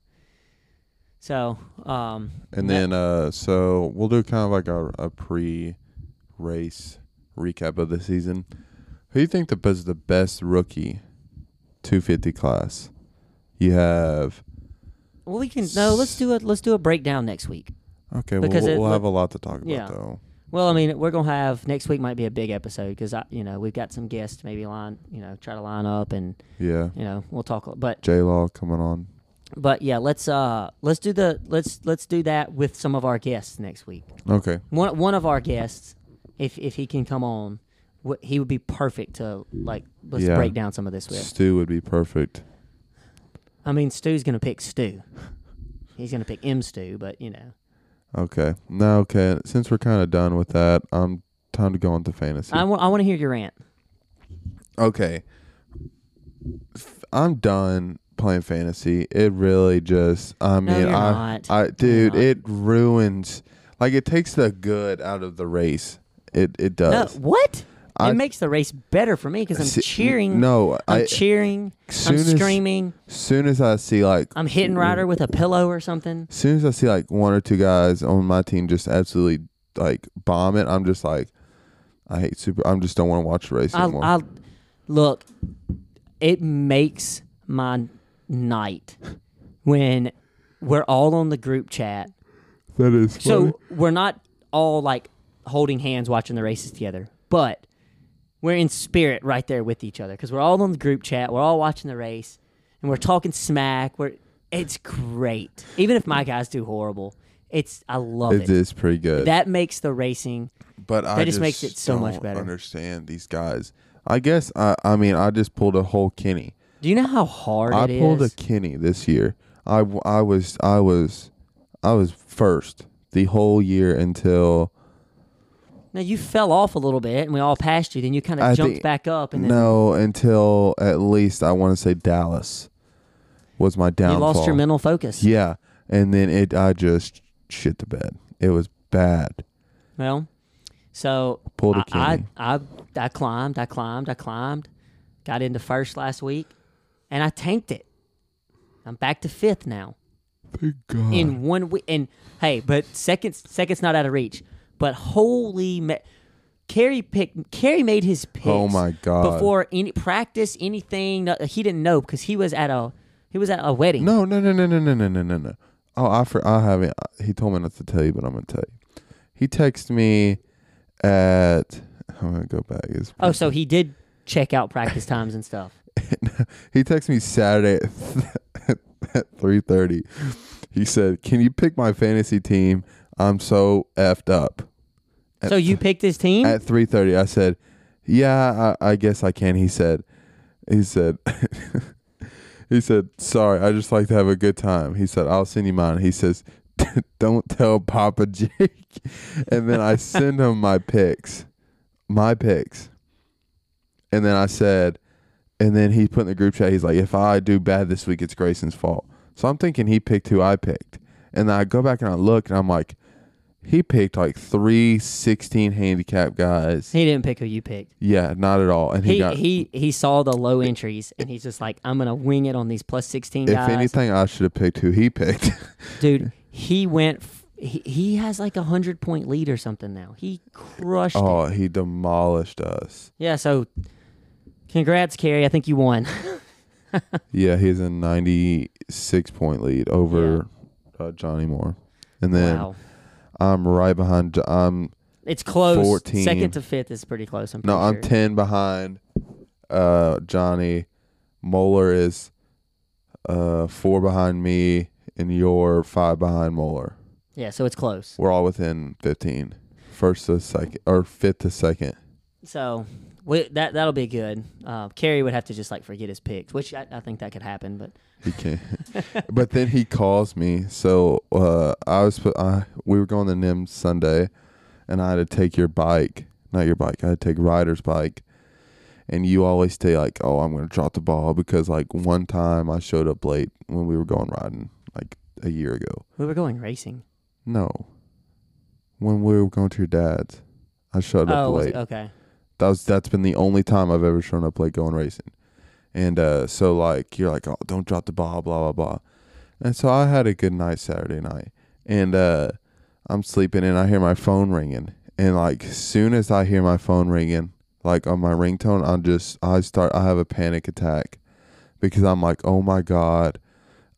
So, um, And that- then uh so we'll do kind of like a, a pre race recap of the season. Who do you think the is the best rookie 250 class? You have well, we can no. Let's do a let's do a breakdown next week. Okay, well, Because we'll, we'll have a lot to talk about Yeah. though. Well, I mean, we're gonna have next week might be a big episode because I, you know, we've got some guests maybe line, you know, try to line up and Yeah. you know we'll talk. But J Law coming on. but yeah, let's uh let's do the let's let's do that with some of our guests next week. Okay. One one of our guests, if if he can come on, wh- he would be perfect to like let's Yeah. break down some of this with. Stu would be perfect. I mean, Stu's gonna pick Stu. He's gonna pick M Stu, but you know, Okay. Now, okay. Since we're kind of done with that, um, time to go on to fantasy. I want I want to hear your rant. okay. I'm done playing fantasy. It really just. I mean, you're I, not. I, dude, not. it ruins. Like it takes the good out of the race. It it No, does. what? I- it makes the race better for me because I'm See, cheering. No, I'm I. cheering. I'm as- screaming. soon as I see like I'm hitting Ryder with a pillow or something. as soon as I see like one or two guys on my team just absolutely like bomb it, I'm just like, I hate super. I'm just don't want to watch the race I, anymore. I look. It makes my night when we're all on the group chat. that is So we're not all like holding hands watching the races together, but we're in spirit right there with each other because we're all on the group chat. We're all watching the race and we're talking smack. We're it's great. Even if my guys do horrible, it's I love it it. is pretty good. That makes the racing. but I that just just makes it so much don't better. Understand these guys? I guess I. I mean, I just pulled a whole Kenny. Do you know how hard I pulled is? a Kenny this year. I I was I was I was first the whole year until Now you fell off a little bit, and we all passed you. Then you kind I of jumped think- back up, and then no until at least I want to say Dallas was my downfall. you downfall. lost your mental focus. Yeah, and then it I just shit the bed. It was bad. Well, so Pulled a I, I. I I climbed, I climbed, I climbed, got into first last week, and I tanked it. I'm back to fifth now Thank God. in one week. And hey, but seconds seconds not out of reach. But holy, ma- Kerry picked. Kerry made his picks. Oh my God. Before any practice, anything, he didn't know because he was at a he was at a wedding. No, no, no, no, no, no, no, no, no, no. Oh, I for I haven't. He told me not to tell you, but I'm gonna tell you. He texted me at. I'm gonna go back. It's Oh, so he did check out practice times and stuff. he texted me Saturday at, at three thirty. He said, "Can you pick my fantasy team? I'm so effed up." At, So you picked his team. at three thirty, I said, "Yeah, I, I guess I can." He said, "He said." He said, "Sorry, I just like to have a good time." He said, "I'll send you mine." He says, "Don't tell Papa Jake." And then I send him my picks, my picks. And then I said, and then he put in the group chat. He's like, "If I do bad this week, it's Grayson's fault." So I'm thinking he picked who I picked, and then I go back and I look, and I'm like, he picked like three 16 handicap guys. he didn't pick who you picked. Yeah, not at all. And he, He got. he he saw the low entries and he's just like, I'm gonna wing it on these plus sixteen if guys. anything, I should have picked who he picked. Dude, he went. F- he, he has like a hundred point lead or something now. He crushed it. oh, he demolished us. Yeah. So, congrats, Kerry. I think you won. Yeah, he's a 96 point lead over uh, Johnny Moore. And then wow. I'm right behind. I'm It's close. 14. Second to fifth is pretty close. I'm no, pretty I'm sure. 10 behind uh, Johnny. Moeller is uh, four behind me, and you're five behind Moeller. Yeah. So it's close. We're all within 15. First to second, or fifth to second. So we, that that'll be good. Uh, Kerry would have to just like forget his picks, which I, I think that could happen. But He can't. but then he calls me. So uh, I was put. I we were going to NIM Sunday, and I had to take your bike, not your bike. I had to take Ryder's bike, and you always say like, "Oh, I'm gonna drop the ball," because like one time I showed up late when we were going riding, like a year ago. we were going racing. No, when we were going to your dad's, I showed up Oh, late. okay. That was that's been the only time I've ever shown up late going racing. And uh, so like you're like, oh, don't drop the ball, blah blah blah. And so I had a good night Saturday night, and uh, I'm sleeping and I hear my phone ringing, and like as soon as I hear my phone ringing, like on my ringtone, I'm just I start I have a panic attack because I'm like, oh my god.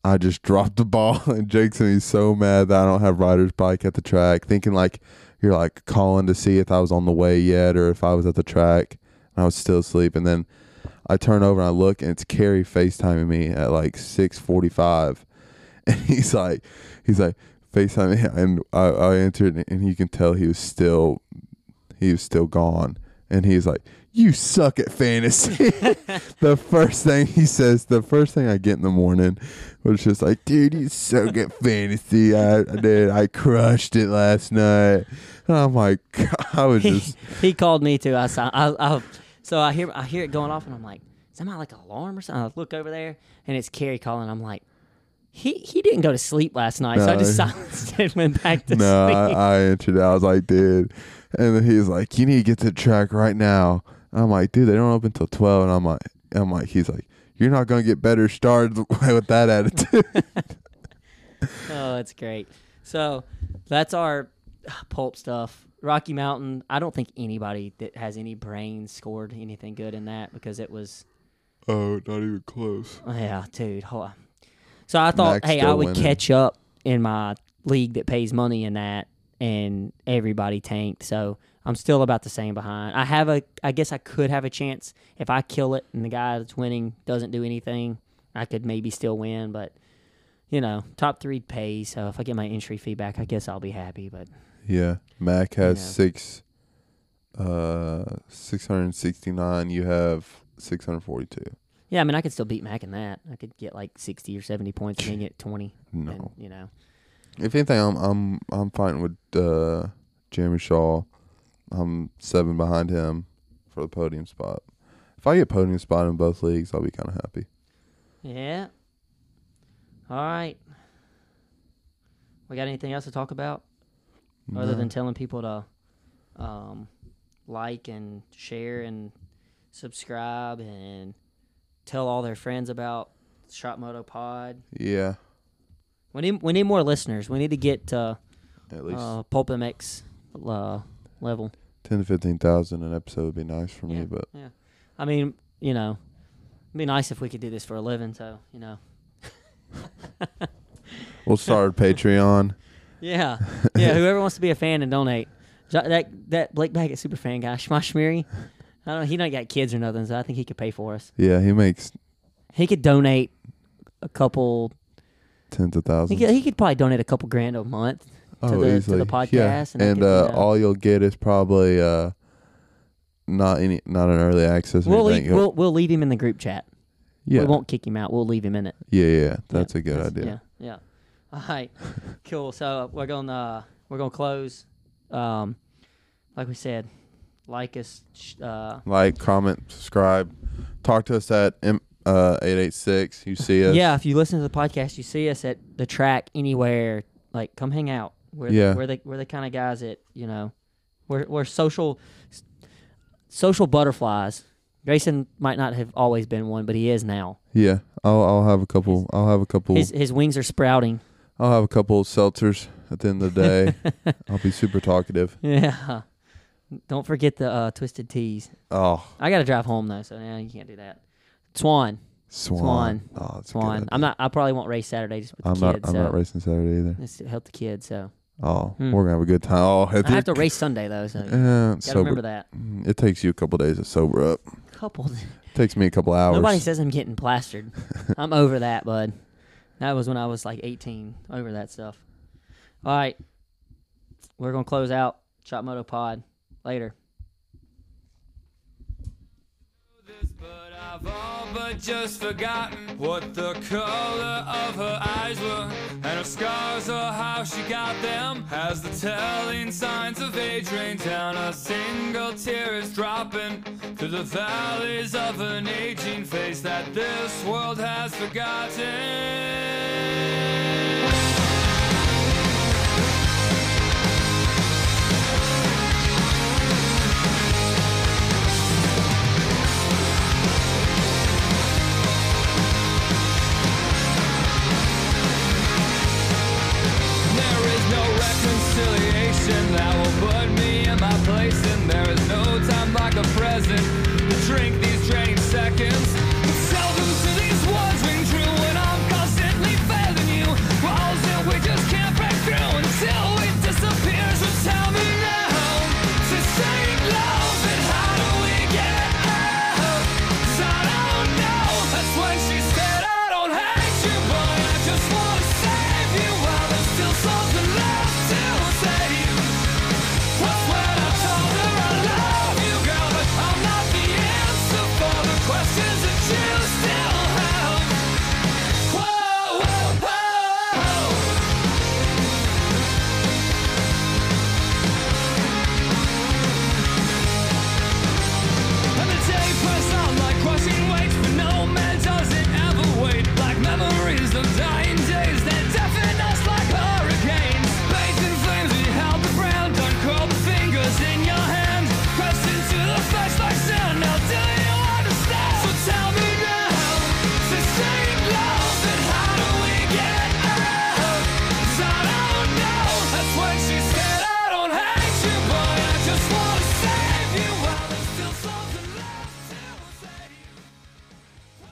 I just dropped the ball and Jake's gonna be so mad that I don't have rider's bike at the track, thinking like you're like calling to see if I was on the way yet or if I was at the track and I was still asleep. And then I turn over and I look and it's Kerry FaceTiming me at like six forty five. And he's like he's like FaceTiming me and I, I entered and you can tell he was still he was still gone. And he's like, You suck at fantasy. the first thing he says, the first thing I get in the morning was just like, dude, you suck at fantasy. I, I did. I crushed it last night. And I'm like, I was he, just, he called me too. I saw. I, I, so I hear I hear it going off, and I'm like, "Is that my like alarm or something?" I look over there, and it's Kerry calling. I'm like, "He he didn't go to sleep last night." So I just No. silenced it and went back to no, sleep. I, I answered it. I was like, dude. And then he was like, you need to get to the track right now. I'm like, dude, they don't open till 12. And I'm like, I'm like, he's like, you're not going to get better started with that attitude. oh, that's great. So that's our uh, pulp stuff. Rocky Mountain. I don't think anybody that has any brains scored anything good in that because it was oh, not even close. Oh, Yeah, dude. Hold on. So I thought, Max hey, I would winning. catch up in my league that pays money in that, and everybody tanked. So I'm still about the same behind. I have a, I guess I could have a chance if I kill it and the guy that's winning doesn't do anything. I could maybe still win, but you know, top three pays. So if I get my entry fee back, I guess I'll be happy. But Yeah. Mac has Yeah. six, uh, 669. You have 642. Yeah, I mean, I could still beat Mac in that. I could get like sixty or seventy points and get twenty. No. and, you know. If anything, I'm I'm I'm fighting with uh, Jeremy Shaw. I'm seven behind him for the podium spot. If I get podium spot in both leagues, I'll be kind of happy. Yeah. All right. We got anything else to talk about other than telling people to um, like and share and subscribe and tell all their friends about Shot Moto Pod? yeah, We need we need more listeners. We need to get to at least uh, Pulp MX uh, level. ten to fifteen thousand an episode would be nice for Yeah. me. But Yeah. I mean, you know, it'd be nice if we could do this for a living. So you know. we'll start Patreon. Yeah, yeah. Whoever wants to be a fan and donate. That that Blake Baggett super fan guy, Schmosh Schmeary. I don't. He don't got kids or nothing, so I think he could pay for us. Yeah, he makes He could donate a couple. tens of He thousands. could, he could probably donate a couple grand a month. Oh, to the- to the podcast, Yeah, and and, uh, all you'll get is probably uh, not any, not an early access. We'll leave, we'll we'll leave him in the group chat. yeah, We won't kick him out. We'll leave him in it. yeah, yeah, yeah. Yeah, That's a good that's- idea. Yeah, yeah. All right, cool. So we're gonna uh, we're gonna close. Um, like we said, like us. Uh, Like, comment, subscribe. Talk to us at M- uh, 886. You see us. Yeah, if you listen to the podcast, you see us at the track anywhere. Like, come hang out. We're Yeah. we're the we're the kind of guys that you know, we're we're social social butterflies. Grayson might not have always been one, but he is now. Yeah. I'll, I'll have a couple. I'll have a couple. His his wings are sprouting. I'll have a couple of seltzers at the end of the day. I'll be super talkative. Yeah. Don't forget the uh, twisted teas. Oh, I got to drive home though, so yeah, you can't do that. Swan, Swan. Swan. Oh, that's a good Swan. I'm not. I probably won't race Saturday just with I'm kids. not. I'm so not racing Saturday either. Let's help the kids. So Oh, Hmm. we're gonna have a good time. Oh, I have to race Sunday though, so Uh, gotta sober. remember that. It takes you a couple days to sober up. Couple. It takes me a couple hours. Nobody says I'm getting plastered. I'm over that, bud. That was when I was like 18. Over that stuff. All right. We're going to close out Shot Moto Pod later. this, but I've all but just forgotten what the color of her eyes were, and her scars or how she got them. As the telling signs of age rain down, a single tear is dropping through the valleys of an aging face that this world has forgotten. Reconciliation that will put me in my place, and there is no time like a present to drink these draining seconds